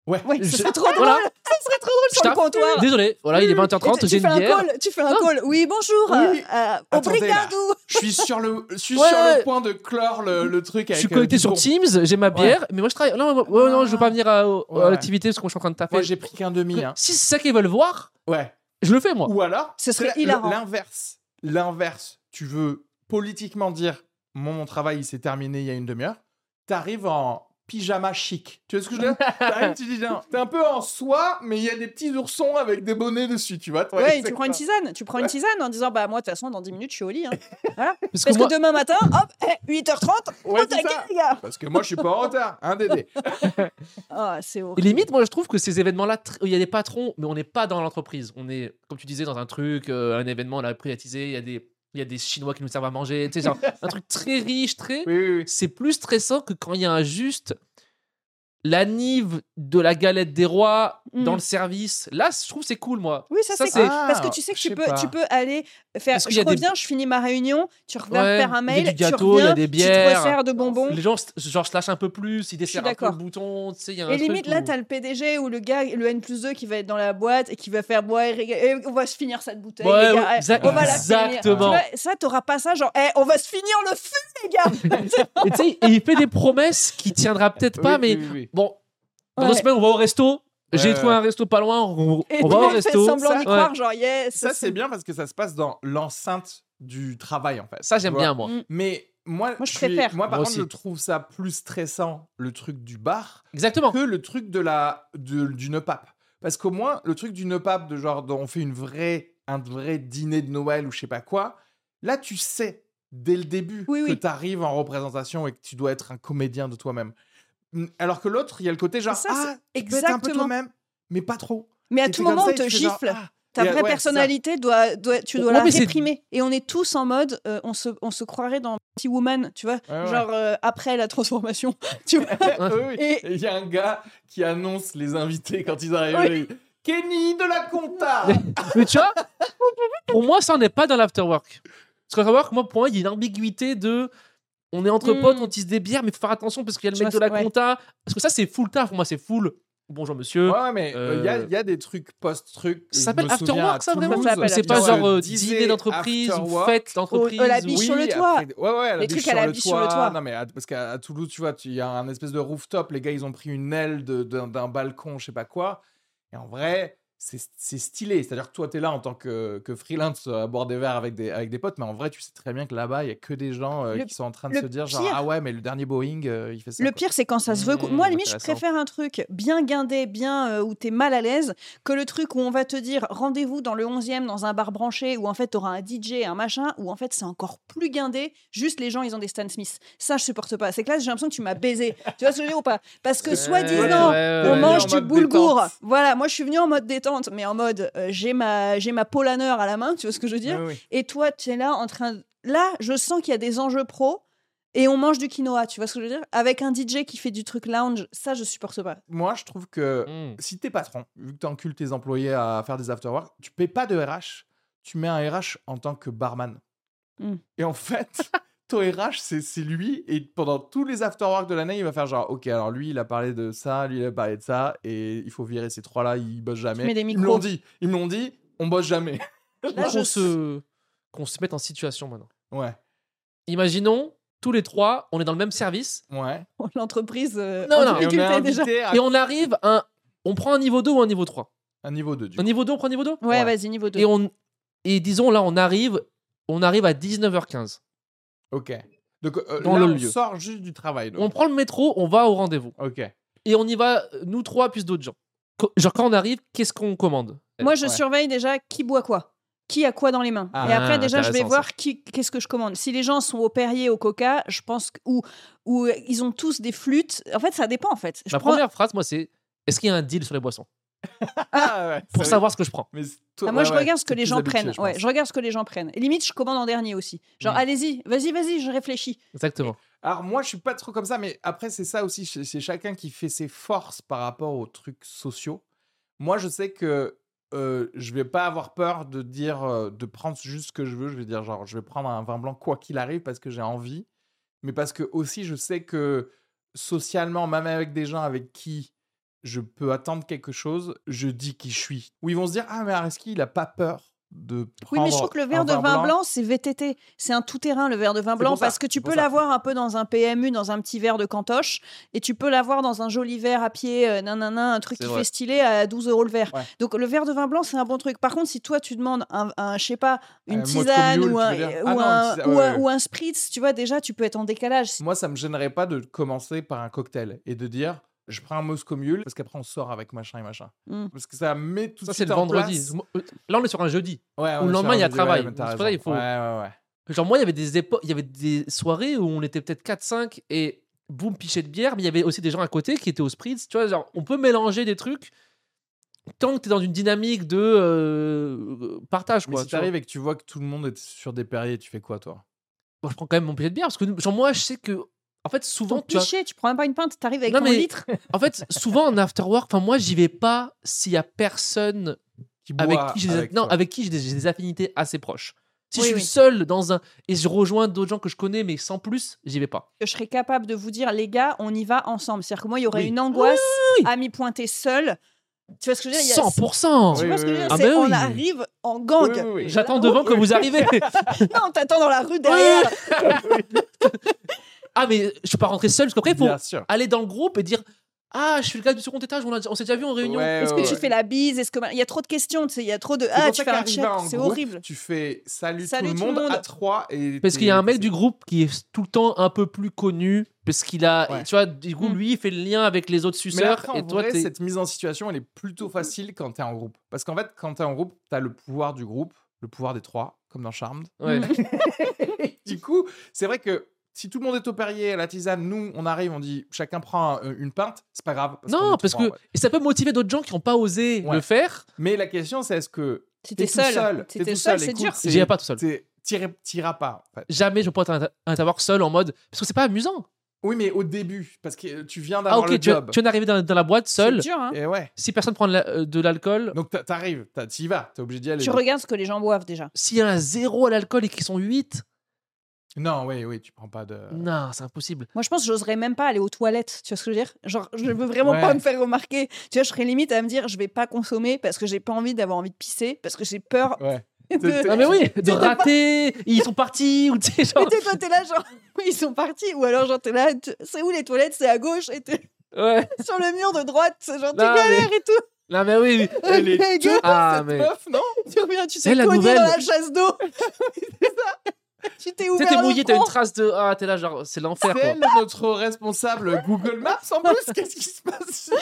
Ouais. Ouais, ce Je- serait trop drôle. Voilà. Ça serait trop drôle Je sur le comptoir. Désolé, voilà, il est Et 20h30, tu, j'ai une un bière. call, tu fais un Non. call. Oui, bonjour. Oui. euh, euh, obrigado. Je suis sur le, je suis Ouais. sur le point de clore le, le truc Je avec. suis euh, connecté du sur. Teams, j'ai ma bière, mais moi je travaille. Non, moi- ouais, non, je veux pas venir à, à Ouais. l'activité parce que je suis en train de taffer. Moi, j'ai pris qu'un demi. Hein. Si c'est ça qu'ils veulent voir, Ouais. je le fais moi. Ou alors, Ce serait. L'inverse. L'inverse. Tu veux politiquement dire, mon, mon travail, il s'est terminé il y a une demi-heure. T'arrives en pyjama chic. Tu vois ce que je veux dire T'arrives, tu dis, genre, t'es un peu en soie, mais il y a des petits oursons avec des bonnets dessus, tu vois Ouais, tu prends une tisane. Tu prends une tisane en disant Bah, moi, de toute façon, dans 10 minutes, je suis au lit. hein. Voilà. Parce que Parce que moi, demain matin, hop, eh, 8h30, Ouais, on taquet, ça. les gars. Parce que moi, je suis pas en retard. Un Dédé. Ah, c'est horrible. limite, moi je trouve que ces événements-là, tr- il y a des patrons, mais on n'est pas dans l'entreprise. On est, comme tu disais, dans un truc, euh, un événement, on l'a privatisé, il y a des. Il y a des Chinois qui nous servent à manger, tu sais, genre un truc très riche, très. Oui, oui, oui. C'est plus stressant que quand il y a un juste la nive de la galette des rois dans Mm. le service. Là, je trouve que c'est cool, moi. Oui, ça, Ça, c'est cool. Parce que Ah, tu sais que je tu peux, pas. tu peux aller faire. Qu'il Je a des- reviens, je finis ma réunion, tu reviens Ouais, faire un il y a mail, du gâteau, tu il y a reviens, des tu te bières. resserres de bonbons. Les gens, genre, se lâchent un peu plus, ils desserrent un peu le bouton, tu sais, il y a un Et truc limite, là, où- t'as le PDG ou le gars, le N plus 2 qui va être dans la boîte et qui va faire boire, et on va se finir cette bouteille. Ouais, les gars. ouais, on va la finir. exactement. Tu vois, ça, t'auras pas ça, genre, eh, on va se finir le feu, les gars. Et tu sais, il fait des promesses qui tiendra peut-être pas, mais. Bon, dans Ouais. deux semaines, on va au resto. J'ai trouvé un resto pas loin, on, Et on va au resto. semblant d'y Ouais. croire, genre, yes. Ça, c'est bien parce que ça se passe dans l'enceinte du travail, en fait. Ça, j'aime bien, moi. Mm. Mais moi, Moi, je suis- préfère. Moi, par Moi contre, aussi. je trouve ça plus stressant, le truc du bar, Exactement. que le truc de la, de, du pape Parce qu'au moins, le truc du pape de genre, dont on fait une vraie, un vrai dîner de Noël ou je sais pas quoi, là, tu sais dès le début Oui, que oui. tu arrives en représentation et que tu dois être un comédien de toi-même. Alors que l'autre, il y a le côté genre, Ça, ah, tu être un peu exactement. toi-même, mais pas trop. Mais à Et tout moment, ça on te genre, gifle. ah. Ta vraie ouais, personnalité, doit, doit, tu dois Ouais, la réprimer. Et on est tous en mode, euh, on, se, on se croirait dans Petit Woman, tu vois, Ouais, ouais. genre euh, après la transformation, tu vois. Oui, oui. Et- Et il y a un gars qui annonce les invités quand ils arrivent. Oui. Kenny de la compta Mais tu vois, pour moi, ça n'est pas dans l'afterwork. Parce que l'afterwork, moi, pour moi, il y a une ambiguïté de. On est entre Mm. potes, on tisse des bières, mais faut faire attention parce qu'il y a le mec de la ouais. compta. Parce que ça, c'est full taf. Pour moi, c'est full. Bonjour, monsieur. Ouais, mais il y, a, Euh, y a des trucs post-truc. Ça s'appelle afterwork, ça, vraiment C'est pas genre euh, dîner d'entreprise ou fête d'entreprise. Euh, la biche sur le toit. après- ouais, ouais, la Les biche trucs à la le biche sur le toit. Non, mais à- parce qu'à Toulouse, tu vois, il y a un espèce de rooftop. Les gars, ils ont pris une aile d'un balcon, je sais pas quoi. Et en vrai, c'est c'est stylé. C'est-à-dire que toi, tu es là en tant que, que freelance à boire des verres avec des, avec des potes, mais en vrai, tu sais très bien que là-bas, il y a que des gens euh, Le- qui sont en train de se dire genre, ah ouais, mais le dernier Boeing, euh, il fait ça. Le quoi. pire, c'est quand ça se veut. Mmh, Moi, à limite, je préfère un truc bien guindé, bien euh, où t'es mal à l'aise, que le truc où on va te dire rendez-vous dans le 11e dans un bar branché, où en fait t'auras un DJ, un machin, où en fait c'est encore plus guindé, juste les gens ils ont des Stan Smith. Ça, je supporte pas. C'est que là, j'ai l'impression que tu m'as baisé. tu vois ce que je veux dire ou pas? Parce que Ouais, soi-disant, ouais, on ouais. mange En du boulgour. détente. Voilà, moi je suis venue en mode détente, mais en mode euh, j'ai ma, j'ai ma Polaner à la main, tu vois ce que je veux dire Oui, oui. Et toi, tu es là en train. de- Là, je sens qu'il y a des enjeux pro et on mange du quinoa, tu vois ce que je veux dire Avec un DJ qui fait du truc lounge, ça je supporte pas. Moi, je trouve que Mm. si t'es patron, vu que t'encules tes employés à faire des afterwork, tu payes pas de RH, tu mets un RH en tant que barman. Mm. Et en fait, ton RH, c'est c'est lui, et pendant tous les afterwork de l'année, il va faire genre, ok, alors lui, il a parlé de ça, lui, il a parlé de ça, et il faut virer ces trois-là, ils bossent jamais. des ils me l'ont dit, ils me l'ont dit, on bosse jamais. Là, qu'on se, qu'on se mette en situation maintenant. ouais, Imaginons, tous les trois, on est dans le même service ouais. L'entreprise euh, Non, en non, Et on difficulté déjà. à et on arrive à un. On prend un niveau 2 ou un niveau 3 un niveau 2, du Un niveau 2, on prend un niveau 2 Ouais, Ouais. vas-y, niveau 2. et, on, et disons, là, on arrive, on arrive à 19h15. Ok. Donc, euh, Dans là, le on lieu. sort juste du travail. donc. On prend le métro, on va au rendez-vous. Ok. Et on y va, nous trois, plus d'autres gens. Co- Genre, quand on arrive, qu'est-ce qu'on commande? Moi, je Ouais. surveille déjà qui boit quoi. Qui a quoi dans les mains Ah, Et après, déjà, je vais intéressant, voir qui, qu'est-ce que je commande. Si les gens sont au Perrier, au Coca, je pense que, ou, ou euh, ils ont tous des flûtes. En fait, ça dépend. En fait, je Ma prends- première phrase, moi, c'est est-ce qu'il y a un deal sur les boissons? Ah, ouais, Pour savoir ce que je prends. Mais toi- Ah, moi, ouais, je ouais, regarde ce que les gens habitué, prennent. je Ouais, je regarde ce que les gens prennent. Et limite, je commande en dernier aussi. Genre, Mm. allez-y, vas-y, vas-y, je réfléchis. Exactement. Alors moi, je suis pas trop comme ça, mais après, c'est ça aussi, c'est c'est chacun qui fait ses forces par rapport aux trucs sociaux. Moi, je sais que euh, je vais pas avoir peur de dire, euh, de prendre juste ce que je veux. Je vais dire, genre, je vais prendre un vin blanc quoi qu'il arrive parce que j'ai envie, mais parce que aussi, je sais que socialement, même avec des gens avec qui je peux attendre quelque chose, je dis qui je suis. Ou ils vont se dire, ah, mais Areski, il a pas peur de Oui, prendre mais je trouve que le verre de vin blanc, c'est VTT. C'est un tout-terrain, le verre de vin blanc, ça, parce que tu peux l'avoir un peu dans un PMU, dans un petit verre de cantoche, et tu peux l'avoir dans un joli verre à pied, euh, nanana, un truc qui vrai. fait stylé à 12 euros le verre. Ouais. Donc le verre de vin blanc, c'est un bon truc. Par contre, si toi, tu demandes un, un je sais pas, une tisane ou un, ou, Ah un, une tisane, ou ouais, un- ouais. ou un spritz, tu vois, déjà, tu peux être en décalage. Moi, ça me gênerait pas de commencer par un cocktail et de dire je prends un Moscow Mule parce qu'après on sort avec machin et machin. Mm. Parce que ça met tout de Ça, c'est suite le en vendredi. place. Euh, Là, on est sur un jeudi. Ouais, Ou on le est lendemain, sur il y a un jeudi, travail. mais C'est pour ça, il faut- Ouais, ouais, ouais. Genre, moi, il y avait des époques, il y avait des soirées où on était peut-être 4-5 et boum, pichet de bière, mais il y avait aussi des gens à côté qui étaient au spritz. Tu vois, genre, on peut mélanger des trucs tant que tu es dans une dynamique de euh, partage, Mais quoi. si tu vois. t'arrives et que tu vois que tout le monde est sur des Perriers, tu fais quoi toi? Moi, je prends quand même mon pichet de bière parce que, genre, moi, je sais que, en fait, souvent, Ton tu pichet, tu prends même pas une pinte, t'arrives avec Non, ton mais- litre. en fait, souvent en after work, enfin, moi, j'y vais pas s'il y a personne Qui avec qui j'ai des, non, avec qui j'ai des, j'ai des affinités assez proches. Si Oui, je suis oui. seul dans un et je rejoins d'autres gens que je connais mais sans plus, j'y vais pas. Je serais capable de vous dire, les gars, on y va ensemble. C'est-à-dire que moi, il y aurait Oui. une angoisse Oui, oui. à m'y pointer seul. Tu vois ce que je veux dire? Il y a- 100 Tu vois ce que je veux dire? Ah C'est- ben oui. On arrive en gang. Oui, oui, oui. J'attends devant que vous arrivez. Non, on t'attend dans la rue derrière. ah mais je suis pas rentré seul parce qu'après il faut Bien sûr. aller dans le groupe et dire ah je suis le gars du second étage, on, a- on s'est déjà vu en réunion. Ouais, Est-ce ouais, que tu ouais. fais la bise? Est-ce que il y a trop de questions tu sais, Il y a trop de ah tu fais un check. C'est horrible. Tu fais salut, Salut tout, le tout le monde, à trois et Parce qu'il y a un mec du groupe qui est tout le temps un peu plus connu parce qu'il a Ouais. tu vois du coup Mm. lui il fait le lien avec les autres Mais suceurs après, en et toi vrai, t'es cette mise en situation, elle est plutôt facile quand t'es en groupe. Parce qu'en fait, quand t'es en groupe, t'as le pouvoir du groupe, le pouvoir des trois, comme dans Charmed. ouais. du coup, c'est vrai que si tout le monde est au Perrier, à la tisane, nous, on arrive, on dit chacun prend euh, une pinte, c'est pas grave. Non, parce que ouais. et ça peut motiver d'autres gens qui n'ont pas osé Ouais. le faire. Mais la question, c'est est-ce que Si t'es seul, seul, si t'es tout seul, seul, c'est dur. c'est- J'irai pas tout seul. T'iras pas, en fait. Jamais je pourrais être un savoir seul en mode parce que c'est pas amusant. Oui, mais au début, parce que tu viens Ah d'avoir ok, le tu, job. tu viens d'arriver dans, dans la boîte seul. C'est dur, hein. Et ouais. Si personne prend de euh, l'alcool, Donc t'a- t'arrives, t'y vas, t'es obligé d'y aller. Tu regardes ce que les gens boivent déjà. s'il y a zéro à l'alcool et qu'ils sont 8, Non, oui, oui, tu prends pas de. non, c'est impossible. Moi, je pense que j'oserais même pas aller aux toilettes. Tu vois ce que je veux dire? Genre, je veux vraiment Ouais. pas me faire remarquer. Tu vois, je serais limite à me dire, je vais pas consommer parce que j'ai pas envie d'avoir envie de pisser, parce que j'ai peur Ouais. de. Ah mais oui, de pas- rater, ils sont partis ou tu sais genre. Mais tu sais, toi, t'es là, genre, oui, ils sont partis. Ou alors, genre, t'es là, tu- c'est où les toilettes? C'est à gauche. Et t'es Ouais. sur le mur de droite. C'est genre, tu Non, mais- galères et tout. Non, mais oui. Elle est Ah, cette mais- meuf, non? Tu reviens, tu C'est t'es la cogné nouvelle. dans la chasse d'eau? C'est ça. Tu t'es ouvert t'es mouillé, t'as une trace de. Ah, t'es là, genre, c'est l'enfer, quoi. C'est notre responsable Google Maps en plus. Qu'est-ce qui se passe?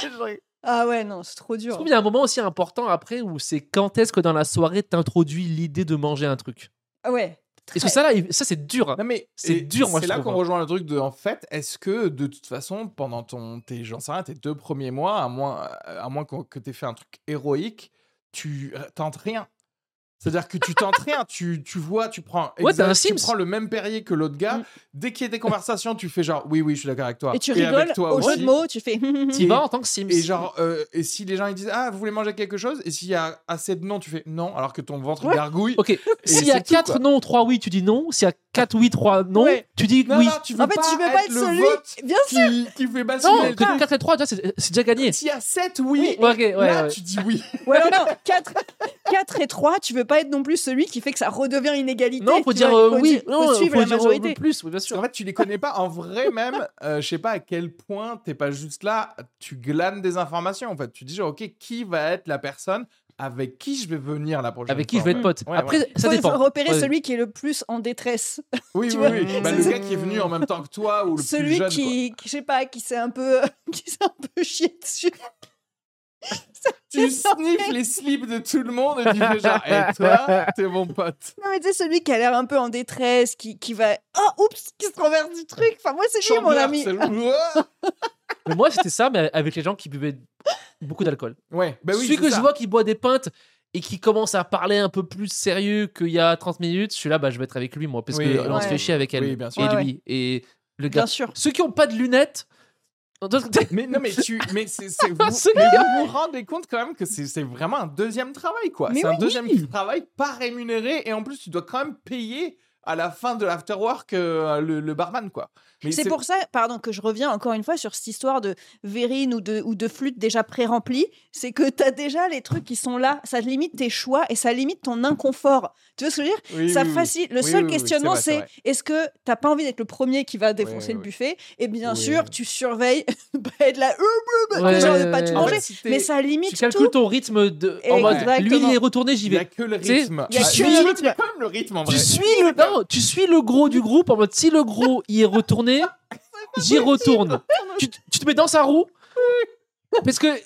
Ah ouais, non, c'est trop Je dur. trouve qu'il y a un moment aussi important après où c'est quand est-ce que dans la soirée t'introduis l'idée de manger un truc? Ah ouais. Est-ce que ça là, ça c'est dur. hein. Non mais C'est dur, moi, C'est je là qu'on hein. rejoint le truc de en fait, est-ce que de toute façon pendant ton tes j'en sais rien, tes deux premiers mois, à moins à moins qu'on- que tu aies fait un truc héroïque, tu tentes rien? C'est-à-dire que tu tentes rien, tu, tu vois, tu prends Ouais, un exact- tu prends le même Perrier que l'autre gars. Mm. Dès qu'il y a des conversations, tu fais genre oui oui, je suis d'accord avec toi. Et tu avec rigoles toi au jeu de mots, tu fais. T'y vas en tant que Sims. Et genre, euh, et si les gens ils disent ah vous voulez manger quelque chose? Et s'il y a assez de non, tu fais non alors que ton ventre Ouais. gargouille. Ok, s'il y a c'est tout, 4 quoi. non, 3 oui, tu dis non. S'il y a 4 oui, 3 non, Ouais. tu dis Non oui. non, tu veux En fait, pas tu veux pas être le celui. Bien sûr. qui, qui fait Non, le truc. que 4 et 3, déjà, c'est déjà gagné. S'il y a 7 oui, là tu dis oui. Ouais, non, non. 4, 4 et 3, tu veux pas être non plus celui qui fait que ça redevient une égalité. Non, faut dire vois, euh, faut oui. Non, faut suivre la dire, euh, majorité. plus, oui, bien sûr. qu'en fait, tu les connais pas en vrai même. euh, je sais pas à quel point t'es pas juste là. Tu glanes des informations. En fait, tu dis genre ok, qui va être la personne avec qui je vais venir la prochaine Avec qui je fois, vais être en pote. Ouais, Après, ouais. ça faut, dépend. faut repérer Ouais. celui qui est le plus en détresse. Oui, oui, oui. Bah, le gars qui est venu en même temps que toi ou le plus celui jeune. qui, qui, je sais pas, qui s'est un peu, qui s'est un peu chié dessus. Tu sniffes les slips de tout le monde et tu fais genre, et toi, t'es mon pote. Non, mais tu sais, celui qui a l'air un peu en détresse, qui, qui va. Oh, oups, qui se renverse du truc. Enfin, moi, c'est lui, mon ami. c'est le- Mais moi, c'était ça, mais avec les gens qui buvaient beaucoup d'alcool. Ouais, bah oui. Celui c'est que ça. je vois qui boit des pintes et qui commence à parler un peu plus sérieux qu'il y a 30 minutes, celui-là, bah, je vais être avec lui, moi, parce Oui, que on se fait chier avec elle. Oui, bien sûr. Et Ouais, lui. Et le gars. Bien sûr. Ceux qui ont pas de lunettes. Mais non, mais tu, mais c'est, vous, mais vous vous rendez compte quand même que c'est, c'est vraiment un deuxième travail, quoi. C'est un oui. deuxième travail pas rémunéré et en plus tu dois quand même payer à la fin de l'afterwork euh, le, le barman, quoi. C'est pour ça, pardon, que je reviens encore une fois sur cette histoire de verrine ou de, ou de flûte déjà pré-remplie. C'est que tu as déjà les trucs qui sont là. Ça limite tes choix et ça limite ton inconfort. Tu vois ce que je veux dire? Oui, Ça oui, oui. facilite. Le Oui, seul questionnement, c'est est-ce que t'as pas envie d'être le premier qui va défoncer le buffet? Et bien Oui, sûr, oui. tu surveilles pas euh, Ouais, genre de pas tout En manger. fait, Mais ça Tu limite calcules tout. ton rythme de, en mode lui il est retourné, j'y il y a vais. que le Tu rythme. il a Ah, que y le rythme. le Tu suis le non, tu suis le gros du groupe en mode si le gros y est retourné, j'y retourne. Tu, tu te mets dans sa roue? Parce que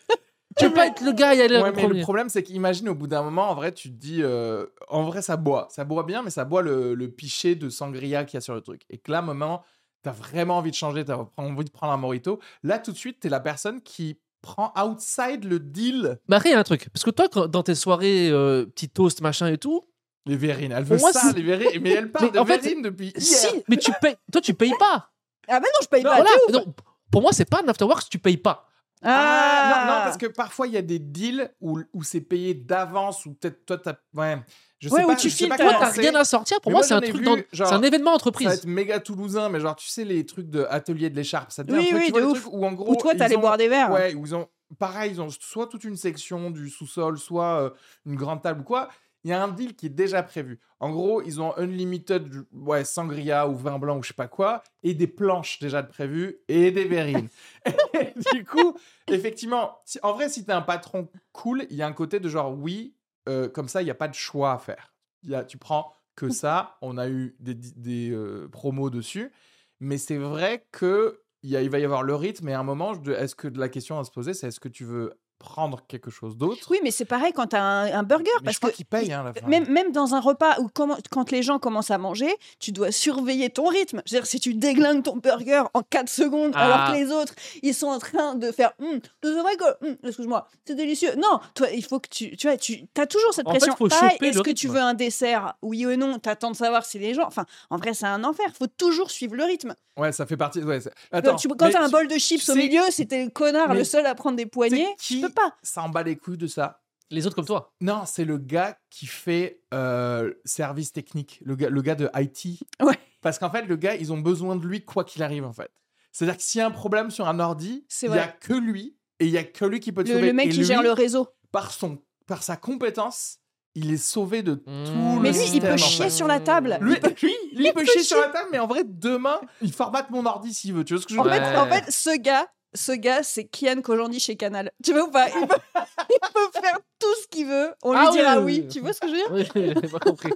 tu peux pas être le gars à y aller Ouais, mais premier. le problème, c'est qu'imagine au bout d'un moment, en vrai, tu te dis, euh, en vrai, ça boit. Ça boit bien, mais ça boit le, le pichet de sangria qu'il y a sur le truc. Et que là, moment, t'as vraiment envie de changer, t'as envie de prendre un morito. Là, tout de suite, t'es la personne qui prend outside le deal. Bah après il y a un truc parce que toi quand- dans tes soirées euh, petit toast machin et tout, Les verrines. Elle veut moi, ça, les verrines. Mais elle parle Mais de en fait, verrines depuis hier. si mais tu payes toi tu payes pas. Ah, bah non, je paye Non, pas. Voilà, non, pour moi c'est pas un afterwork si tu payes pas. Ah, Ah, non, non, parce que parfois, il y a des deals où, où c'est payé d'avance, ou peut-être toi, t'as. Ouais. Je sais Ouais, où pas, tu je sais files pas ta- Toi t'as rien à sortir. Pour Mais moi moi, c'est un truc dans- c'est un événement Ça va entreprise. être méga toulousain, mais genre, tu sais, les trucs de atelier de l'écharpe, ça devient Oui, un truc, oui, tu vois, de les ouf. trucs où en gros. Ou toi, t'allais ont- boire des verres. Ouais, où ils ont. Pareil, ils ont soit toute une section du sous-sol, soit euh, une grande table ou quoi. Il y a un deal qui est déjà prévu. En gros, ils ont unlimited ouais, sangria ou vin blanc ou je sais pas quoi, et des planches déjà de prévues et des verrines. Et du coup, effectivement, si- en vrai, si t'es un patron cool, il y a un côté de genre, oui, euh, comme ça, il n'y a pas de choix à faire. Y a, tu prends que ça, on a eu des, des euh, promos dessus, mais c'est vrai que il, y a- il va y avoir le rythme et à un moment, est-ce que la question à se poser, c'est est-ce que tu veux prendre quelque chose d'autre Oui, mais c'est pareil quand t'as un, un burger. Mais parce je crois que qu'ils payent hein. Même, même dans un repas où comment- quand les gens commencent à manger, tu dois surveiller ton rythme. C'est-à-dire si tu déglingues ton burger en 4 secondes Ah. alors que les autres, ils sont en train de faire Hum, c'est vrai que, hum, excuse-moi, c'est délicieux. Non, toi, il faut que tu, tu vois, tu as toujours cette En fait, pression. est-ce que tu veux un dessert Oui ou non? T'attends de savoir si les gens. Enfin, en vrai, c'est un enfer. faut toujours suivre le rythme. Ouais, ça fait partie. Ouais, c'est- Quand Attends, tu- quand mais t'as un tu- bol de chips tu au milieu, c'était le connard, mais le seul à prendre des poignées. Pas. Ça en bat les couilles de ça. Les autres comme toi. Non, c'est le gars qui fait euh, service technique, le gars, le gars de IT. Ouais. Parce qu'en fait, le gars, ils ont besoin de lui quoi qu'il arrive, en fait. C'est-à-dire que s'il y a un problème sur un ordi, C'est il y a que lui et il y a que lui qui peut te Le, sauver. le mec Et qui lui, gère le réseau. par son, par sa compétence, il est sauvé de tout Mmh. Mais le lui, il système, peut en chier fait. sur la table. Lui, lui, lui, il peut chier chier. sur la table, mais en vrai, demain, il formate mon ordi s'il veut. Tu vois ce que je veux En dire en fait, ce gars, ce gars, c'est Kian Kojandi chez Canal. Tu vois ou pas? Il peut, il peut faire tout ce qu'il veut. On lui Ah dira oui, oui. oui. Tu vois ce que je veux dire? Oui, j'ai pas compris.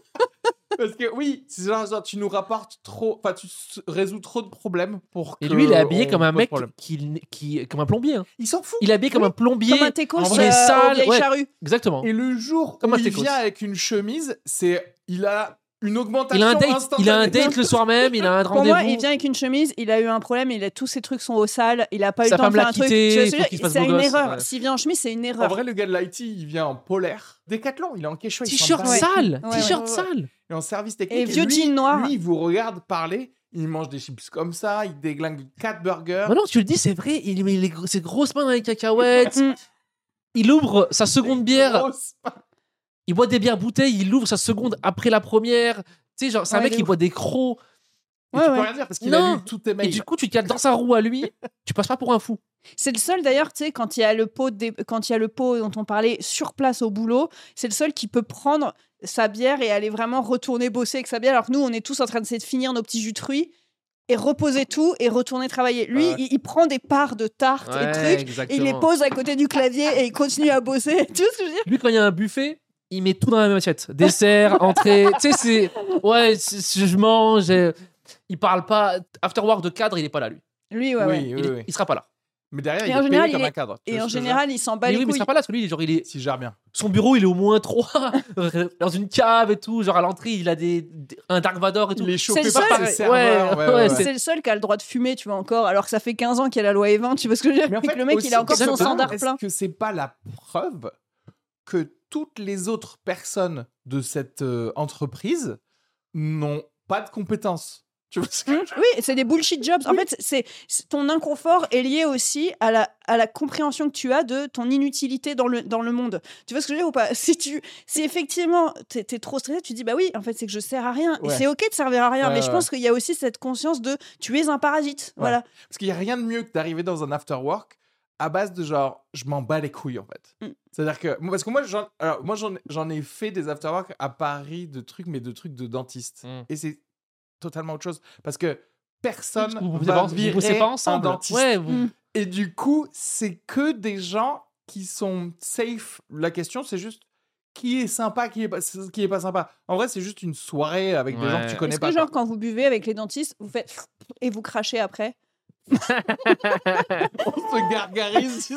Parce que oui, c'est genre, genre, tu nous rapportes trop, enfin tu résous trop de problèmes pour. Et que lui, il est habillé comme un mec qui, qui, comme un plombier. hein. Il s'en fout. Il est habillé comme un plombier. Comme un techos en euh, vrai sale, ouais. charrues. Exactement. Et le jour Comme où il vient avec une chemise, c'est il a une augmentation. Il a un date. Il a un date le soir même. Il a un Pour moi, il rendez-vous. vient avec une chemise, il a eu un problème, il a, tous ses trucs sont au sale, il a pas eu le temps de faire l'a un truc. C'est une gosse, erreur. ouais. S'il vient en chemise, c'est une En erreur. vrai, le gars de l'IT, il vient en polaire. Décathlon, il est en quechua. T-shirt sale. Ouais, T-shirt ouais. sale. Et en service technique. Et vieux lui, jean noir. Lui, il vous regarde parler. Il mange des chips comme ça. Il déglingue 4 burgers. Maintenant que tu le dis, c'est vrai. Il met ses grosses mains dans les cacahuètes. Mm. Il ouvre sa seconde bière. Il boit des bières bouteilles. Il ouvre sa seconde après la première. Tu sais, genre, c'est un Ouais, mec de qui ouf. boit des crocs. Et Ouais, tu ouais. peux rien dire parce qu'il Non. a lu tous tes Et mails. du coup, tu te cales dans sa roue à lui. Tu passes pas pour un fou. C'est le seul d'ailleurs, tu sais, quand il y a le pot, dé- quand il y a le pot dont on parlait sur place au boulot, c'est le seul qui peut prendre sa bière et aller vraiment retourner bosser avec sa bière. Alors que nous, on est tous en train d'essayer de finir nos petits jus de fruits et reposer tout et retourner travailler. Lui, Ouais. il, il prend des parts de tartes et trucs, et il les pose à côté du clavier et il continue à bosser. tu vois ce que je veux dire? Lui, quand il y a un buffet, il met tout dans la même assiette. Dessert, entrée. tu sais, c'est. Ouais, je mange. Il parle pas. After work de cadre, il est pas là, lui. Lui, ouais, oui, ouais. oui, il, oui. il sera pas là. Mais derrière, Et il en est général, payé comme il un est- cadre. Tu Et en général, il s'en bat Mais les oui, mais il sera pas là parce que lui, genre, il est. S'il gère bien. Son bureau, il est au moins 3 dans une cave et tout. Genre à l'entrée, il a des, un Dark Vador et tout. Il est chauffé le par seul- ses serveurs. Ouais, Ouais, ouais, ouais, c'est- le seul qui a le droit de fumer, tu vois, encore, alors que ça fait 15 ans qu'il y a la loi E20, tu vois ce que je veux dire Mais le mec, aussi, il a encore son standard Est-ce plein. que c'est pas la preuve que toutes les autres personnes de cette euh, entreprise n'ont pas de compétences Tu vois ce que je- Oui, c'est des bullshit jobs. En fait, c'est ton inconfort est lié aussi à la, à la compréhension que tu as de ton inutilité dans le, dans le monde. Tu vois ce que je veux dire ou pas? Si tu, si effectivement t'es es trop stressé, tu dis bah oui, en fait c'est que je sers à rien. Ouais. Et c'est ok de servir à rien, Ouais, mais je pense qu'il y a aussi cette conscience de tu es un parasite. Voilà. Parce qu'il n'y a rien de mieux que d'arriver dans un after work à base de genre, je m'en bats les couilles en fait. Mm. C'est-à-dire que, moi, parce que moi, j'en, alors, moi j'en, j'en ai fait des after work à Paris de trucs, mais de trucs de dentiste. Mm. Et c'est totalement autre chose. Parce que personne Vous bossez va pas, vous pas un ensemble. dentiste. Ouais, vous- Mm. Et du coup, c'est que des gens qui sont safe. La question, c'est juste qui est sympa, qui est pas, qui est pas sympa. En vrai, c'est juste une soirée avec des gens que tu connais Est-ce pas. que genre quand vous buvez avec les dentistes, vous faites et vous crachez après? On se gargarise.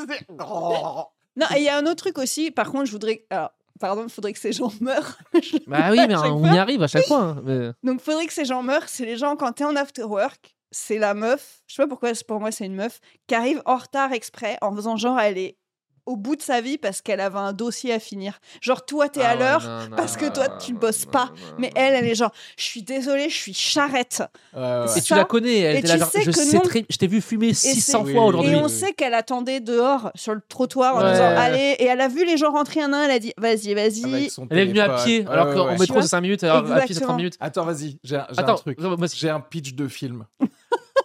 Non, et il y a un autre truc aussi. Par contre, je voudrais. Alors, pardon, il faudrait que ces gens meurent. Bah oui, mais on fois. y arrive à chaque fois. hein, mais- Donc, faudrait que ces gens meurent. C'est les gens, quand t'es en after work, c'est la meuf, je sais pas pourquoi pour moi c'est une meuf, qui arrive en retard exprès en faisant genre elle est au bout de sa vie parce qu'elle avait un dossier à finir. Genre, toi, t'es Ah à ouais, l'heure. parce que toi, tu non, bosses non, pas. non, Mais non. elle, elle est genre, je suis désolée, je suis charrette. Ouais, ouais. Et tu la connais, elle Et était là, tu genre, sais je que sais non. très, je t'ai vu fumer c'est- 600 Oui, fois oui, aujourd'hui. Et on oui. sait qu'elle attendait dehors sur le trottoir en Ouais. disant allez. Et elle a vu les gens rentrer un à un, elle a dit vas-y, vas-y. Avec son Elle est venue à pied, Ouais, alors ouais, qu'en ouais. métro c'est 5 minutes, alors à pied c'est 30 Exactement. minutes. Attends, vas-y, j'ai un, truc. vas-y. J'ai un pitch de film.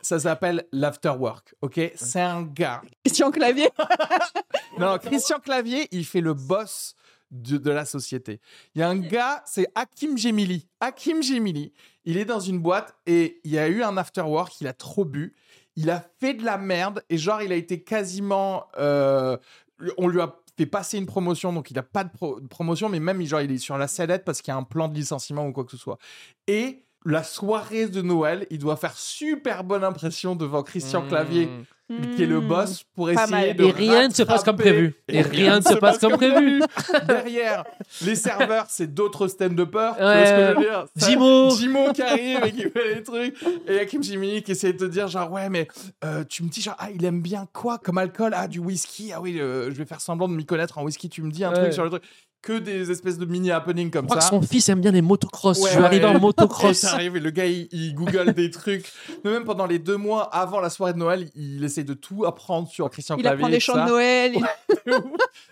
Ça s'appelle l'afterwork, ok? C'est un gars. Question clavier. Non, Christian Clavier, il fait le boss de, de la société. Il y a un gars, c'est Hakim Gemili. Hakim Gemili, il est dans une boîte et il y a eu un afterwork, il a trop bu. Il a fait de la merde et genre, il a été quasiment... euh, on lui a fait passer une promotion, donc il n'a pas de, pro- de promotion, mais même genre, il est sur la sellette parce qu'il y a un plan de licenciement ou quoi que ce soit. Et la soirée de Noël, il doit faire super bonne impression devant Christian Clavier, Mmh. qui est le Hmm. boss, pour Pas essayer mal. de Et rien ne se passe comme prévu. Et rien ne se passe comme prévu. Derrière, les serveurs, c'est d'autres Ouais. veux dire? Ça- Jimo. Jimo qui arrive et qui fait les trucs. Et Hakim Jiminy qui essaie de te dire genre, ouais, mais euh, tu me dis genre, ah, il aime bien quoi comme alcool? Ah, du whisky? Ah oui, euh, je vais faire semblant de m'y connaître en whisky. Tu me dis un Ouais. truc sur le truc. Que des espèces de mini happenings comme Je crois que ça. son fils aime bien les motocross. Ouais, je vais arriver ouais. en Et motocross. arrive et le gars il, il google des trucs. Mais même pendant les deux mois avant la soirée de Noël, il essaie de tout apprendre sur Christian Il Clavier. apprend des chants de Noël. il-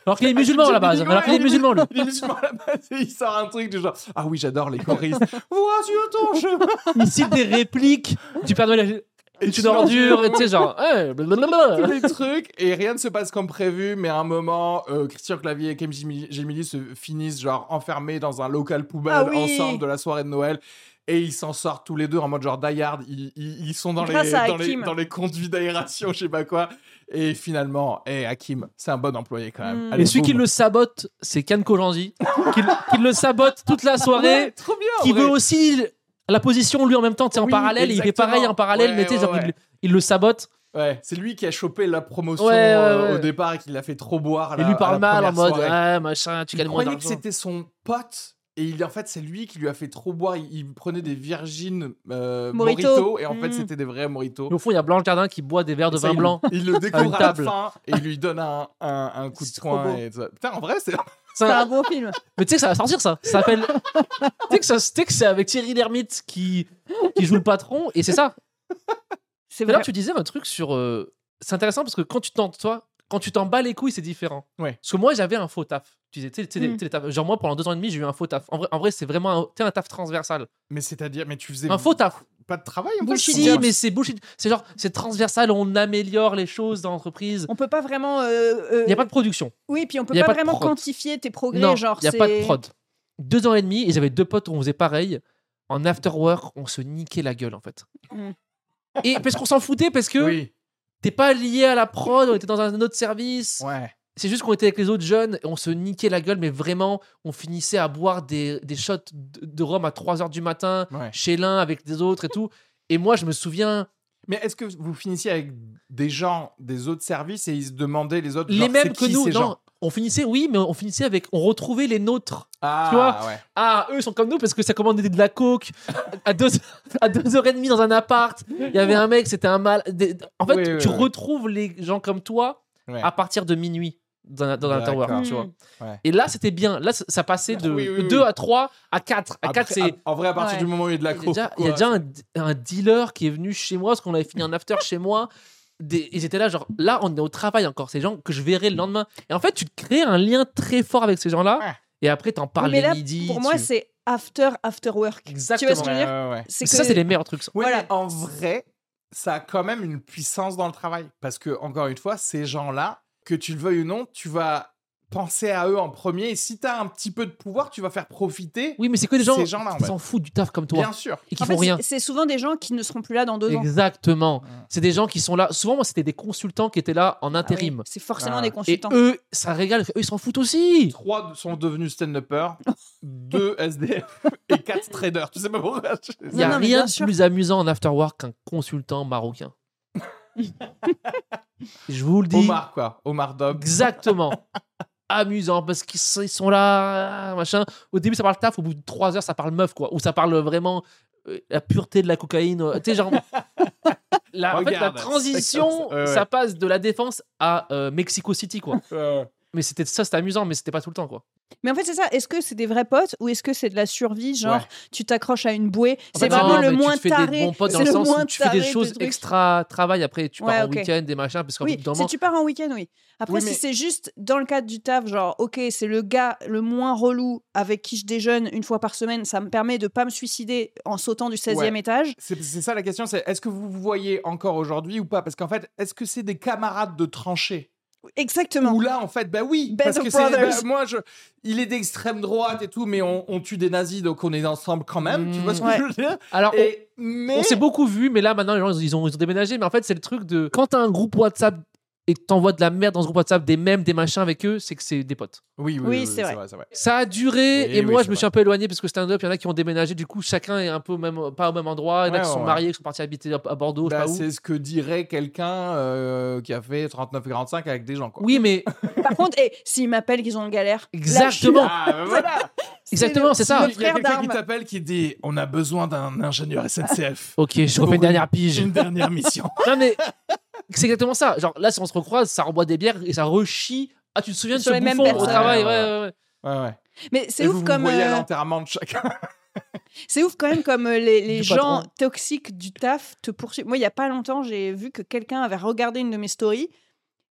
Alors qu'il est musulman à la base. Alors qu'il est musulman lui. Il est musulman à la base et il sort un truc du genre Ah oui, j'adore les choristes. Voici ton chemin? Il cite des répliques du Père Noël. Et Tu d'ordure, et tu sais, genre. tous les trucs et rien ne se passe comme prévu mais à un moment euh, Christian Clavier et Kim Gemini se finissent genre enfermés dans un local poubelle Ah oui. ensemble de la soirée de Noël et ils s'en sortent tous les deux en mode genre Die Hard. Ils, ils- ils sont dans les, dans, les, Hakim. dans les conduits d'aération, je sais pas quoi. Et finalement, hey, Hakim, c'est un bon employé quand même. Mm. Allez, Et celui qui le sabote, c'est Kan Kojandi, qui, le- qui le sabote toute la soirée, Ouais, trop bien. qui vrai. veut aussi la position lui en même temps, tu en parallèle, il fait pareil en parallèle, Ouais, mais tu sais, ouais, genre, ouais. il, il le sabote. Ouais, c'est lui qui a chopé la promotion Ouais, ouais, euh, au départ et qui l'a fait trop boire. la- lui parle mal en mode, soirée. ouais, machin, tu Il gagnes moins croyait que d'argent. c'était son pote. Et il, en fait, c'est lui qui lui a fait trop boire. Il, il prenait des virgines euh. Mojito. Et en fait, Mm. c'était des vrais Mojitos. Et Au fond, il y a Blanche Gardin qui boit des verres de Ça, vin il- blanc. Il le découvre à la fin et il lui donne un, un, un coup de poing. Et tout ça. Putain, en vrai, c'est. C'est un bon film. Mais tu sais que ça va sortir ça. Ça s'appelle. tu sais que, ça- tu sais que c'est avec Thierry Lhermitte qui, qui joue le patron. Et c'est ça. C'est vrai. tu disais un truc sur. euh, C'est intéressant parce que quand tu t'en. Toi, quand tu t'en bats les couilles, c'est différent. Ouais. Parce que moi, j'avais un faux taf. Tu disais, tu sais, tu sais, des- Mm. tu sais, les tafs- Genre, moi, pendant deux ans et demi, j'ai eu un faux taf. En vrai, en vrai c'est vraiment un, tu sais, un taf transversal. Mais c'est-à-dire, mais tu faisais Un faux taf. Pas de travail en fait Bullshit Si, jobs. mais c'est bullshit. C'est genre, c'est transversal, on améliore les choses dans l'entreprise. On peut pas vraiment. euh, euh, Il n'y a pas de production. Oui, puis on peut pas, vraiment quantifier tes progrès. Non, genre, il n'y a pas de prod. Deux ans et demi, et j'avais deux potes où on faisait pareil. En after work, on se niquait la gueule, en fait. Mm. Et parce qu'on s'en foutait, parce que Oui, t'es pas lié à la prod, on était dans un autre service. ouais. C'est juste qu'on était avec les autres jeunes et on se niquait la gueule, mais vraiment, on finissait à boire des, des shots de, de rhum à 3h du matin, ouais. chez l'un, avec des autres et tout. Et moi, je me souviens, Mais est-ce que vous finissiez avec des gens des autres services et ils se demandaient les autres les genre, mêmes que qui nous, ces non, gens? on finissait, oui, mais on finissait avec, on retrouvait les nôtres. Ah, tu vois? ouais. Ah, eux ils sont comme nous parce que ça commandait de la coke à 2 à deux heures et demie dans un appart. Il y avait un mec, c'était un mal. En fait, Oui, oui, tu oui. retrouves les gens comme toi à partir de minuit dans, un- dans un D'accord. tower, tu vois. Mm. Ouais. Et là, c'était bien. Là, ça- ça passait de, Oui, oui, oui. 2 à 3 à 4. À Après, 4, c'est. à- En vrai, à partir Ouais. du moment où il y a de la Il y a coke. déjà, il y a déjà un, un dealer qui est venu chez moi parce qu'on avait fini un after chez moi. Des, ils étaient là, genre, là, on est au travail encore. Ces gens que je verrai le lendemain. Et en fait, tu te crées un lien très fort avec ces gens-là. Ouais. Et après, t'en parles mais les midi. pour moi, c'est after, after work. Exactement. Tu vois ce que je veux dire? Ouais, ouais. C'est Ça, que- c'est les meilleurs trucs. ça. Ouais, Voilà. en vrai, ça a quand même une puissance dans le travail. Parce que, encore une fois, ces gens-là, que tu le veuilles ou non, tu vas penser à eux en premier. Et si tu as un petit peu de pouvoir, tu vas faire profiter Oui, mais c'est que des gens ces gens-là. en qui s'en foutent du taf comme toi Bien sûr. et qui En font fait, rien. c'est- souvent des gens qui ne seront plus là dans deux ans. Exactement. C'est des gens qui sont là. Souvent, moi, c'était des consultants qui étaient là en Ah oui, intérim. C'est forcément Ah. des Et consultants. eux, ça régale. Eux, ils s'en foutent aussi. Trois sont devenus stand-uppers, deux SDF et quatre traders. Tu sais pas pourquoi Il n'y a Non, rien de plus amusant en afterwork qu'un consultant marocain. Je vous le dis. Omar, quoi. Omar Dog. Exactement. Amusant parce qu'ils sont, là, machin. Au début, ça parle taf. Au bout de trois heures, ça parle meuf, quoi. Ou ça parle vraiment euh, la pureté de la cocaïne. euh, Tu sais, genre. La, en fait, la transition, c'est comme ça. Ouais, ouais. ça passe de la défense à euh, Mexico City, quoi. Mais c'était ça, c'était amusant, mais c'était pas tout le temps, quoi. Mais en fait, c'est ça. Est-ce que c'est des vrais potes ou est-ce que c'est de la survie Genre, Ouais. tu t'accroches à une bouée. C'est vraiment le moins taré. des bons potes dans c'est le moins où tu fais des choses extra travail. Après, tu pars Ouais, en week-end, des machins, parce Oui, si tu pars en week-end, oui. Après, Oui, si c'est juste dans le cadre du taf, genre, ok, c'est le gars le moins relou avec qui je déjeune une fois par semaine, ça me permet de pas me suicider en sautant du 16e Ouais. étage. C'est c'est ça la question, c'est est-ce que vous vous voyez encore aujourd'hui ou pas? Parce qu'en fait, est-ce que c'est des camarades de tranchée Exactement. Ou là, en fait, bah oui, Band parce que bah, moi, je, il est d'extrême droite et tout, mais on, on tue des nazis, donc on est ensemble quand même. tu vois ce que Ouais. je veux dire Alors, on- Et- mais On s'est beaucoup vu, mais là maintenant les gens ils ont, ils ont déménagé. Mais en fait, c'est le truc de quand t'as un groupe WhatsApp et que t'envoies de la merde dans ce groupe WhatsApp, des mèmes, des machins avec eux, c'est que c'est des potes. oui, oui, Oui, oui, c'est vrai. c'est vrai. Ça a duré Oui, et moi je me suis vrai. un peu éloigné parce que stand-up, il y en a qui ont déménagé. Du coup, chacun est un peu au même, pas au même endroit. Il y en a Ouais, qui sont ouais, mariés, qui sont partis habiter à Bordeaux, Bah, je sais pas où. c'est ce que dirait quelqu'un euh, qui a fait 39-45 avec des gens, quoi. Oui, mais Par contre, et s'ils m'appellent qu'ils ont une galère. Exactement. là. Ah, bah, voilà exactement, c'est ça. Il y a quelqu'un qui t'appelle qui dit On a besoin d'un ingénieur SNCF. Ok, je refais une dernière pige. Une dernière mission. Non mais c'est exactement ça. Genre là, si on se recroise, ça reboit des bières et ça rechie. Ah, tu te souviens de Sur ce les mêmes bouffon au travail? Ouais, Ouais, ouais, ouais, ouais. Ouais, ouais. Mais c'est ouf vous, comme. vous voyez à euh, l'enterrement de chacun. C'est ouf quand même comme euh, les, les gens patron. toxiques du taf te poursuivent. Moi, il y a pas longtemps, j'ai vu que quelqu'un avait regardé une de mes stories.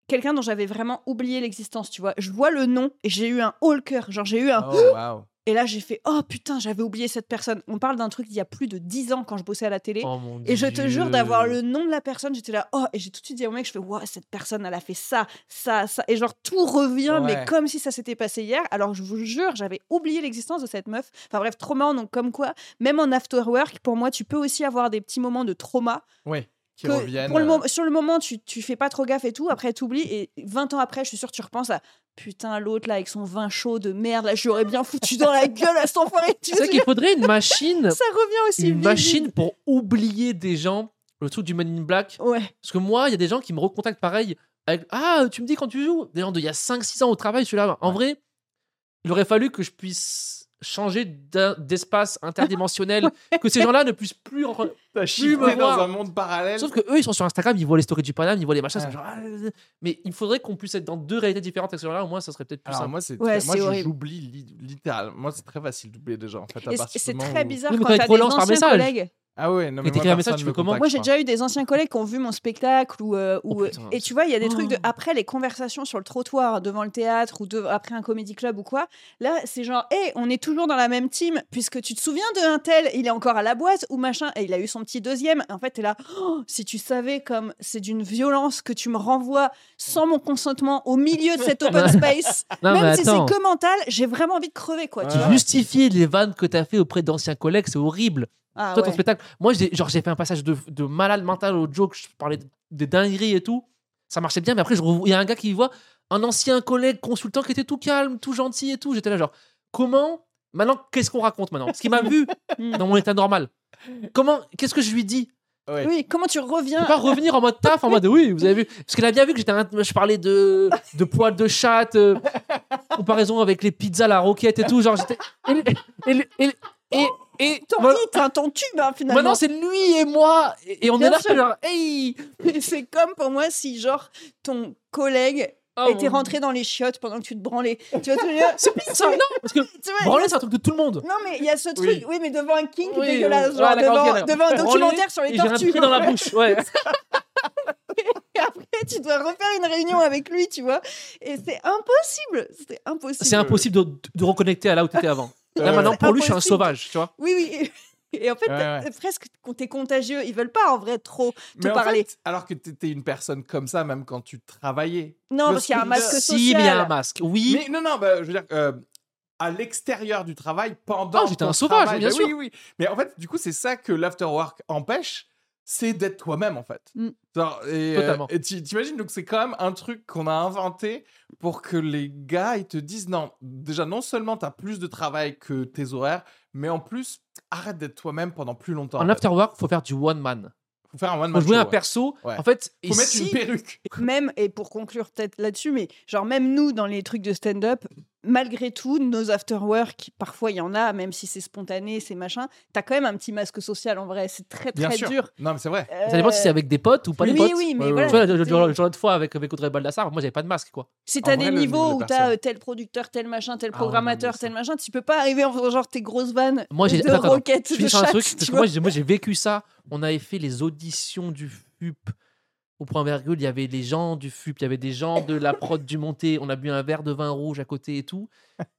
Quelqu'un dont j'avais vraiment oublié l'existence, tu vois. Je vois le nom et j'ai eu un haut le cœur. Genre, j'ai eu un. Oh, waouh. Et là, j'ai fait Oh putain, j'avais oublié cette personne. On parle d'un truc d'il y a plus de 10 ans quand je bossais à la télé. Oh Et je te jure d'avoir le nom de la personne, j'étais là, oh, et j'ai tout de suite dit au mec, je fais, ouais, cette personne, elle a fait ça, ça, ça. Et genre, tout revient, mais comme si ça s'était passé hier. Alors, je vous jure, j'avais oublié l'existence de cette meuf. Enfin, bref, trop marrant. Donc, comme quoi, même en after work, pour moi, tu peux aussi avoir des petits moments de trauma. Oui, qui que reviennent. pour le euh, sur le moment, tu, tu fais pas trop gaffe et tout. Après, tu oublies. Et 20 ans après, je suis sûre, tu repenses à putain, l'autre là, avec son vin chaud de merde, là, je lui aurais bien foutu dans la gueule à cet enfoiré. Tu C'est ce qu'il faudrait une machine, ça revient aussi une vite. machine pour oublier des gens. Le truc du Man in Black. Ouais. Parce que moi, il y a des gens qui me recontactent pareil. Avec, ah, tu me dis quand tu joues? Des gens d'il y a 5-6 ans au travail, je suis là. En vrai, il aurait fallu que je puisse changer d'espace interdimensionnel, que ces gens-là ne puissent plus. T'as me chiffré dans voir. un monde parallèle. Sauf que eux, ils sont sur Instagram, ils voient les stories du Paname, ils voient les machins. Ouais. c'est genre, ah, euh, mais il faudrait qu'on puisse être dans deux réalités différentes avec ces gens-là. Au moins, ça serait peut-être plus Alors simple. moi, c'est Ouais, très- moi c'est je- horrible. j'oublie li- littéralement. Moi, c'est très facile d'oublier des gens en fait. à Et partir c'est très où- bizarre Oui, quand quand t'as des anciens collègues. Ah ouais, non mais Et t'écris moi, un message, tu fais comment Moi, j'ai pas. déjà eu des anciens collègues qui ont vu mon spectacle ou, euh, ou Oh, putain, et tu vois, il y a des trucs de après les conversations sur le trottoir devant le théâtre ou de, après un comédie club ou quoi. Là, c'est genre, hé, on est toujours dans la même team puisque tu te souviens de un tel, il est encore à la boîte ou machin et il a eu son petit deuxième. En fait, t'es là, Oh, si tu savais comme c'est d'une violence que tu me renvoies sans mon consentement au milieu de cet open space, Non, même si c'est que mental, j'ai vraiment envie de crever quoi. Tu Ouais. vois Justifier les vannes que t'as fait auprès d'anciens collègues, c'est horrible. Ah, Toi, ton ouais. spectacle, moi, j'ai, genre, j'ai fait un passage de, de malade mental au joke, je parlais de- des dingueries et tout. Ça marchait bien, mais après, je revo- il y a un gars qui voit un ancien collègue consultant qui était tout calme, tout gentil et tout. J'étais là, genre, comment Maintenant, qu'est-ce qu'on raconte maintenant? Parce qu'il m'a vu Mm. dans mon état normal. Comment Qu'est-ce que je lui dis? Ouais. Oui, comment tu Je reviens peux pas revenir en mode taf, en mode oui, vous avez vu. Parce qu'elle a bien vu que j'étais un- je parlais de, de poils de chatte, euh, comparaison avec les pizzas, la roquette et tout. Genre, j'étais. Et, et, et, et, et- ton hit, hein, ton tube hein, finalement Maintenant, c'est lui et moi. Et, et on Bien est là, sûr. genre, hey c'est comme pour moi si genre ton collègue Oh, était mon- rentré dans les chiottes pendant que tu te branlais. Tu vois C'est ça, non, parce que Tu branler, c'est un truc de tout le monde. Non mais il y a ce truc, oui, mais devant un king Oui, dégueulasse, oui. genre Ouais, devant, un documentaire sur les Et j'ai un tortues. dans la bouche, ouais. Et après tu dois refaire une réunion avec lui, tu vois. Et c'est impossible, c'est impossible. C'est impossible de, de reconnecter à là où t'étais avant. Là, Ouais, maintenant, pour lui, je suis un sauvage, tu vois. Oui, oui. Et en fait, Ouais, presque quand t'es contagieux, ils veulent pas en vrai trop te Mais en parler. fait, alors que t'étais une personne comme ça, même quand tu travaillais. non, parce ce qu'il y a un masque social. Si, mais il y a un masque. Oui. Mais non, non, bah, je veux dire, euh, à l'extérieur du travail, pendant. Ah, j'étais un sauvage, travail, bien bah sûr. Oui, oui. Mais en fait, du coup, c'est ça que l'afterwork empêche, c'est d'être toi-même, en fait. Mm. Et, euh, Totalement. et tu- t'imagines, donc c'est quand même un truc qu'on a inventé pour que les gars, ils te disent non, déjà, non seulement t'as plus de travail que tes horaires, mais en plus, arrête d'être toi-même pendant plus longtemps. En fait. afterwork, faut faire du one man. Faut faire un one Faut man jouer show, un ouais. perso. Ouais. En fait, et Faut mettre si- une perruque. même, et pour conclure peut-être là-dessus, mais genre même nous, dans les trucs de stand-up, malgré tout, nos after-work, parfois il y en a, même si c'est spontané, c'est machin, t'as quand même un petit masque social en vrai, c'est très Bien très sûr. dur. Non, mais c'est vrai. Ça dépend si c'est avec des potes ou pas des oui, potes. oui, mais Ouais, voilà. Tu vois, le, le- c'est- le- le genre de fois avec, avec Audrey Baldassar, moi j'avais pas de masque quoi. En t'as vrai, des le- où t'as personne. euh, tel producteur, tel machin, tel Ah ouais, programmateur, tel machin, tu peux pas arriver en faisant genre tes grosses vannes Moi, j'ai- de attends, attends. roquettes, Je de finis sur un chatte, truc, tu parce que vois. moi j'ai, moi j'ai vécu ça. On avait fait les auditions du FUP. Au point virgule, il y avait les gens du FUP, il y avait des gens de la prod du monté. On a bu un verre de vin rouge à côté et tout.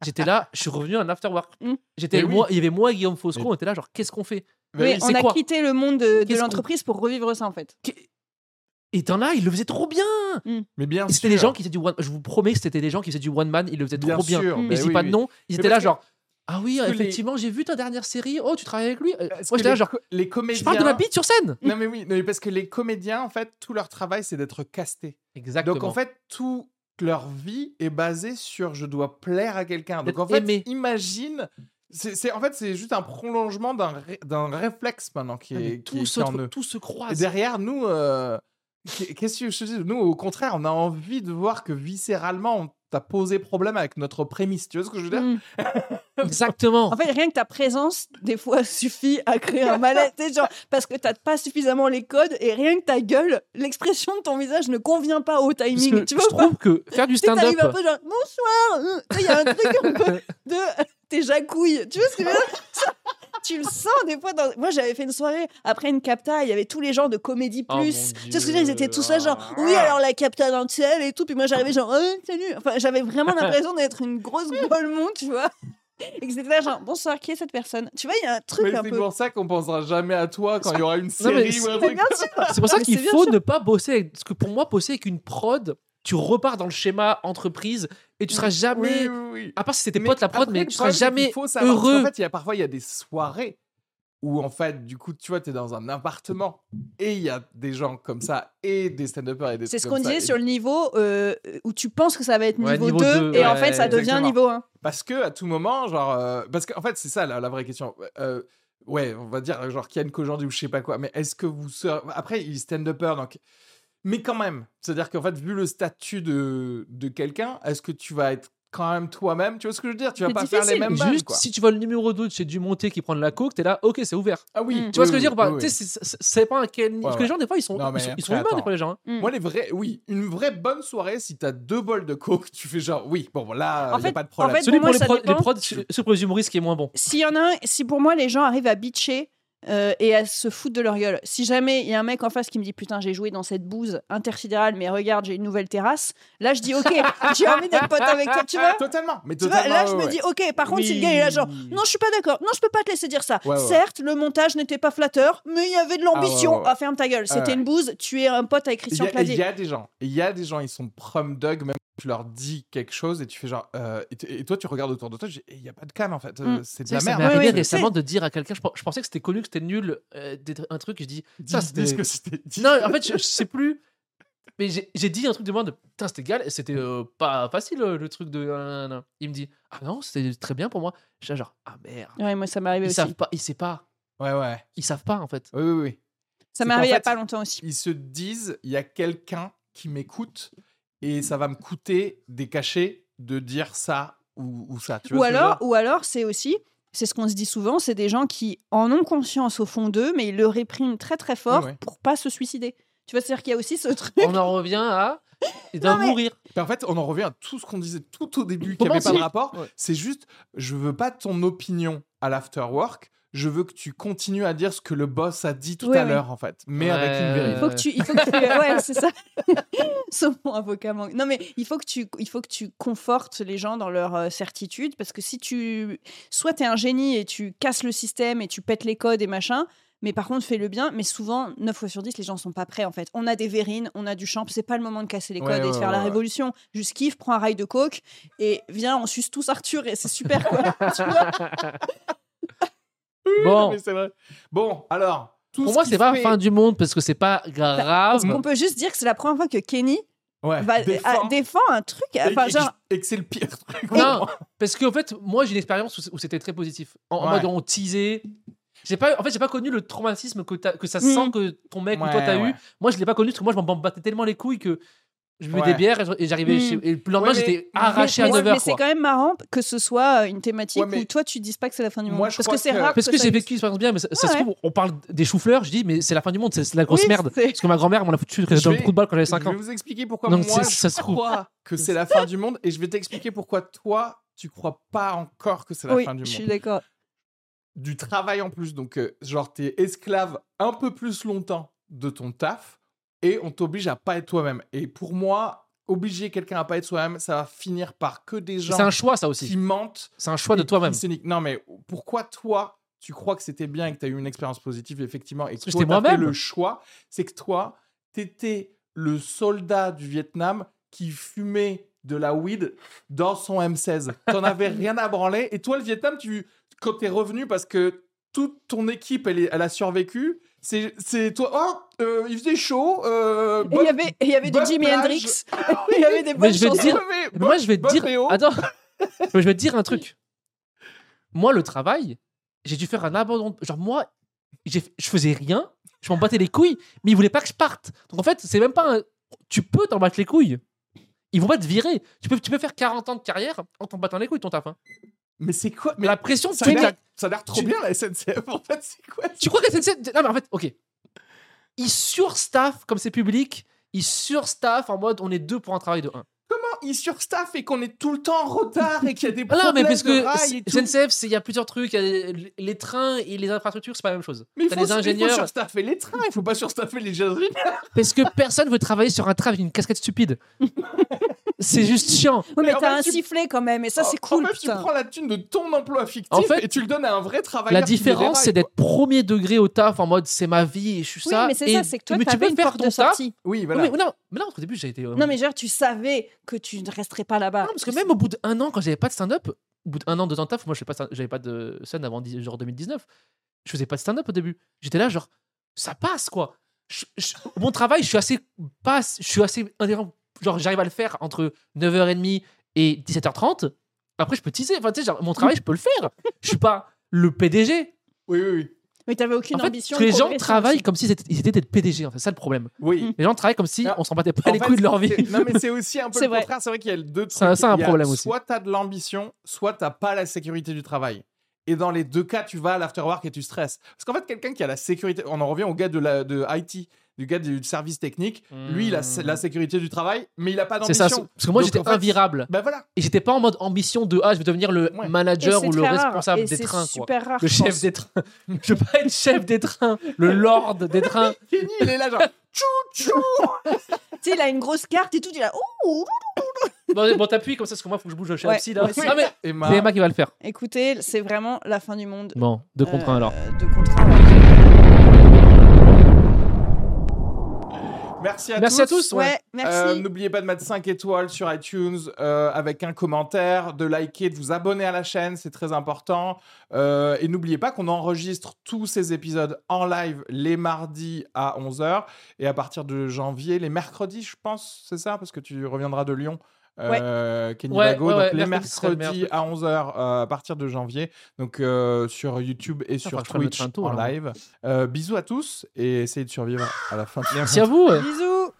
J'étais là, je suis revenu en afterwork. Mm. J'étais Mais oui. moi, il y avait moi et Guillaume Fosco, Mais- on était là, genre, qu'est-ce qu'on fait? Oui, oui, on a quitté le monde de, l'entreprise pour revivre ça en fait. Et t'en as, il le faisait trop bien. Mais bien c'était des gens qui faisaient du one. Je vous promets que c'était des gens qui faisaient du one man, ils le faisaient Bien trop bien. sûr. Mm. Et bah je dis oui, pas oui. de nom, ils Mais étaient là, que- genre, ah oui, les- effectivement, j'ai vu ta dernière série. Oh, tu travailles avec lui Euh, Moi, j'étais là, genre, co- les comédiens. je parle de ma bite sur scène. Non mais oui, non, mais parce que les comédiens, en fait, tout leur travail, c'est d'être castés. Exactement. Donc en fait, toute leur vie est basée sur je dois plaire à quelqu'un. Donc en fait, aimé. imagine, c'est en fait c'est juste un prolongement d'un ré- d'un réflexe maintenant qui est, qui tout, est- se, qui en eux. tout se Et croise. derrière nous, euh, qu'est- qu'est-ce que je te dis? Nous, au contraire, on a envie de voir que viscéralement, on t'a posé problème avec notre prémisse. Tu vois ce que je veux dire Mm. Exactement. En fait, rien que ta présence, des fois, suffit à créer un malaise. Genre, parce que t'as pas suffisamment les codes et rien que ta gueule, l'expression de ton visage ne convient pas au Parce timing. que tu je vois pas trouve que faire du un stand-up. peu genre bonsoir. sais, Il y a un truc un peu de tes jacouilles. Tu vois ce que je veux dire? Tu le sens des fois. Dans... Moi, j'avais fait une soirée après une capta. Il y avait tous les gens de Comédie Oh, Plus. tu sais ce que je veux dire? Ils étaient tous là, genre oui, alors la capta dans le ciel et tout. Puis moi, j'arrivais genre Euh, salut. Enfin, j'avais vraiment l'impression d'être une grosse gueule monde, tu vois. Et que c'était là, genre, bonsoir, qui est cette personne? Tu vois, il y a un truc Mais un c'est peu. pour ça qu'on pensera jamais à toi quand il y aura une série ou un c'est- truc. bien sûr C'est pour ça qu'il c'est faut ne pas bosser avec. Parce que pour moi, bosser avec une prod, tu repars dans le schéma entreprise et tu seras jamais. Oui, oui, oui. À part si c'était Mais pote la prod, après, mais tu seras jamais faut heureux. fait, il y a parfois il y a des soirées où en fait, du coup, tu vois, tu es dans un appartement et il y a des gens comme ça et des stand-uppers et des C'est ce qu'on disait et- sur le niveau euh, où tu penses que ça va être Ouais, niveau, niveau 2, deux, et en fait ça devient exactement. niveau 1. Parce que à tout moment, genre, euh, parce qu'en fait, c'est ça la, la vraie question. Euh, ouais, on va dire genre Kian qu'aujourd'hui ou je sais pas quoi. Mais est-ce que vous serez... après il stand-upper donc. Mais quand même, c'est-à-dire qu'en fait, vu le statut de, de quelqu'un, est-ce que tu vas être quand même toi-même? Tu vois ce que je veux dire? Tu vas C'est pas faire les mêmes vannes, Juste quoi. si tu vois le numéro 2 de chez Dumonté qui prend de la coke, t'es là, ok, c'est ouvert. Ah oui. Mm. Tu vois ce que je veux dire oui, Tu oui. sais, c'est- c'est c'est pas un quel. Parce que ouais. les gens, des fois, ils sont, Non, mais ils sont, ils sont humains, des fois, les gens. hein. Mm. Moi, les vrais, oui, une vraie bonne soirée, si t'as deux bols de coke, tu fais genre, oui, bon, là, En il y a pas de en problème. fait, Celui pour pour, moi, les, ça prods, les prods, celui pour les humoristes qui est moins bon. S'il y en a un, si pour moi les gens arrivent à bitcher euh, et à se foutre de leur gueule, si jamais il y a un mec en face qui me dit putain j'ai joué dans cette bouse intersidérale mais regarde j'ai une nouvelle terrasse, là je dis ok j'ai envie d'être pote avec toi tu vois. Totalement, mais Tu vois, totalement. là je ouais, me ouais. dis ok par contre si le gars il est là genre Oui. non je suis pas d'accord non je peux pas te laisser dire ça Ouais, ouais. certes le montage n'était pas flatteur mais il y avait de l'ambition Ah, ouais, ouais, ouais. ah ferme ta gueule c'était ouais. une bouse tu es un pote avec Christian a, il Clavier y a des gens, il y a des gens, ils sont prom dog, même tu leur dis quelque chose et tu fais genre, euh, et, toi tu regardes autour de toi, je dis, il y a pas de canne en fait, euh, Mm. c'est de Tu la ça merde. m'est Ouais, arrivé récemment de dire à quelqu'un, je, pen- je pensais que c'était connu, que c'était nul, euh, d'être- un truc, je dis, ça c'était. ce que c'était. Non, en fait, je, je sais plus. Mais j'ai dit un truc de moi de putain, c'était égal, c'était euh, pas facile euh, le truc de. nanana. Il me dit, ah non, c'était très bien pour moi. J'ai genre, ah merde. ouais moi ça m'est arrivé Ils aussi savent pas, ils savent pas. Ouais, ouais. Ils savent pas en fait. Oui, oui, oui. ça m'est arrivé il y a pas longtemps aussi Ils se disent, il y a quelqu'un qui m'écoute et ça va me coûter des cachets de dire ça ou, ou ça. Tu ou vois veux alors ou alors c'est aussi c'est ce qu'on se dit souvent, c'est des gens qui en ont conscience au fond d'eux, mais ils le répriment très très fort Ouais, pour pas se suicider. Tu vois, c'est-à-dire qu'il y a aussi ce truc. On en revient à. Mais- mourir. Mais en fait, on en revient à tout ce qu'on disait tout au début, qui n'avait pas de rapport. Ouais. C'est juste, je veux pas ton opinion à l'afterwork. Je veux que tu continues à dire ce que le boss a dit tout Oui, à oui. l'heure, en fait, mais avec une Ouais. Il vérité. faut que tu, il faut que tu, ouais, c'est ça. Sauf mon avocat manque. Non, mais il faut que tu, il faut que tu confortes les gens dans leur euh, certitude, parce que si tu, soit t'es un génie et tu casses le système et tu pètes les codes et machin, mais par contre fais le bien. Mais souvent, 9 fois sur 10, les gens sont pas prêts en fait. On a des verrines, on a du champ, c'est pas le moment de casser les Ouais, codes et de ouais, faire ouais, la ouais. révolution. Juste kiffe, prends un rail de coke et viens, on suce tous Arthur et c'est super quoi. Tu vois? Bon. Mais c'est vrai. Bon, alors. tout Pour ce moi, qui c'est pas fait- fin du monde parce que c'est pas grave. On peut juste dire que c'est la première fois que Kenny Ouais, va, défend. a- défend un truc. Et- Enfin, et, genre, et que c'est le pire truc. Non, parce qu'en fait, moi, j'ai une expérience où, où c'était très positif. En, en Ouais. mode, on teasait. J'ai pas, en fait, j'ai pas connu le traumatisme que, t'as- que ça Mm. sent que ton mec ou toi Ouais, t'as ouais. eu. Moi, je l'ai pas connu parce que moi, je m'en battais tellement les couilles que je buvais Ouais. des bières et, je- j'arrivais chez. Et le lendemain, Ouais, j'étais arraché mais, à mais- 9h. mais c'est quand même marrant que ce soit une thématique Ouais, mais- où toi tu dises pas que c'est la fin du monde. Moi, je Parce crois que c'est que- rare. Parce que ça j'ai vécu l'expérience bien, mais ça, ça se trouve, on parle des choux-fleurs, je dis, mais c'est la fin du monde, c'est la grosse Oui, merde. Parce que ma grand-mère m'en a foutu Je dans le vais- trou de balle quand j'avais Je 5 vais ans. vous expliquer pourquoi Donc, moi ça je se trouve. crois que c'est la fin du monde et je vais t'expliquer pourquoi toi tu crois pas encore que c'est la Oui, fin du je suis monde. d'accord. Du travail en plus, donc euh, genre t'es esclave un peu plus longtemps de ton taf et on t'oblige à pas être toi-même. Et pour moi, obliger quelqu'un à pas être soi-même, ça va finir par que des gens C'est un choix, ça qui aussi. mentent. C'est un choix de toi-même. qui. Non mais pourquoi toi tu crois que c'était bien et que tu as eu une expérience positive effectivement et que toi t'as fait moi-même. le choix, c'est que toi t'étais le soldat du Vietnam qui fumait de la weed dans son M16. T'en avais rien à branler et toi le Vietnam tu quand t'es revenu parce que toute ton équipe elle a survécu, c'est c'est toi oh euh, il faisait chaud euh, il y avait, il y avait du bonne Jimi. Hendrix. il y avait des Mais bonnes je vais dire- Mais moi, je vais te dire. Réo. Attends. Mais je vais te dire un truc. Moi, le travail, j'ai dû faire un abandon. Genre, moi, je faisais rien. Je m'en battais les couilles, mais ils voulaient pas que je parte. Donc, en fait, c'est même pas un. Tu peux t'en battre les couilles. Ils vont pas te virer. Tu peux, tu peux faire 40 ans de carrière en t'en battant les couilles, ton taf. hein. Mais c'est quoi mais la pression, ça a l'air- la- ça a l'air trop tu- bien la SNCF en fait, c'est quoi tu crois que la SNCF. Non, mais en fait, ok. Ils surstaffent, comme c'est public, ils surstaffent en mode on est deux pour un travail de un. ils surstaffent et qu'on est tout le temps en retard et qu'il y a des Ah problèmes non, mais parce de que et tout? SNCF, il y a plusieurs trucs. il y a les, les trains et les infrastructures, c'est pas la même chose. mais il faut, les il faut ingénieurs. surstaffer les trains, il faut pas surstaffer les ingénieurs. Parce que personne veut travailler sur un train avec une casquette stupide. C'est juste chiant. Oui, mais en t'as un tu- sifflet quand même, et ça, c'est cool, En fait, tu putain. prends la thune de ton emploi fictif En fait, et tu le donnes à un vrai travailleur. La différence, c'est d'être premier degré au taf en mode c'est ma vie et je suis Oui, ça. mais c'est ça, c'est que toi, mais tu peux une faire porte ton de taf. sortie. quoi. Oui, Oui, voilà. mais, non, mais là, au début, j'ai été. euh, Non, mais genre, tu savais que tu ne resterais pas là-bas. Non, parce que même au bout d'un an, quand j'avais pas de stand-up, au bout d'un an, deux ans de taf, moi, je fais pas, j'avais pas de scène avant genre 2019. Je faisais pas de stand-up au début. J'étais là, genre, ça passe, quoi. Je- je- mon travail, je suis assez passe, je suis assez indépendant. Genre, j'arrive à le faire entre 9h30 et 17h30. Après, je peux teaser. Enfin, tu sais, genre, mon travail, je peux le faire. Je suis pas le PDG. Oui, oui, oui. Mais t'avais aucune En fait, ambition. les gens travaillent aussi. comme s'ils étaient, ils étaient d'être PDG, en fait. C'est ça le problème. Oui. Les gens travaillent comme si Ah, on s'en battait pas En les fait, couilles de leur vie. c'est- Non, mais c'est aussi un peu C'est le vrai. contraire. C'est vrai qu'il y a deux trucs. C'est un- problème aussi. Soit t'as de l'ambition, soit t'as pas la sécurité du travail. Et dans les deux cas, tu vas à l'afterwork et tu stresses. Parce qu'en fait, quelqu'un qui a la sécurité, on en revient au gars de, la, de IT, du gars du service technique, lui, il a Hmm. la sécurité du travail, mais il a pas C'est d'ambition. ça. Parce que moi, j'étais en fait, invirable. Ben voilà. Et j'étais pas en mode ambition de ah, je vais devenir le Ouais. Manager c'est ou le responsable Et des c'est trains. Quoi. super rare. Le chef pense. des trains. Je veux pas être chef des trains, le lord des trains. Kenny, il est là, genre, tchou, tchou. Tu sais, il a une grosse carte et tout, il a. Ouh Bon, bon t'appuies comme ça, parce que moi, faut que je bouge chez Ouais, psy, là. Ah, mais Emma, c'est Emma qui va le faire. Écoutez, c'est vraiment la fin du monde. Bon, deux contre un Euh, alors. Deux contre un. Merci à Merci tous. à tous. Ouais, Ouais. merci. Euh, N'oubliez pas de mettre 5 étoiles sur iTunes euh, avec un commentaire, de liker, de vous abonner à la chaîne, c'est très important. Euh, et n'oubliez pas qu'on enregistre tous ces épisodes en live les mardis à 11h et à partir de janvier, les mercredis, je pense, c'est ça, parce que tu reviendras de Lyon. Euh, Kenny Ouais, Bago, ouais, donc ouais, les mercredis à 11h à partir de janvier, donc euh, sur YouTube et sur Twitch en live. Euh, bisous à tous et essayez de survivre à la fin de Merci à vous. Bisous.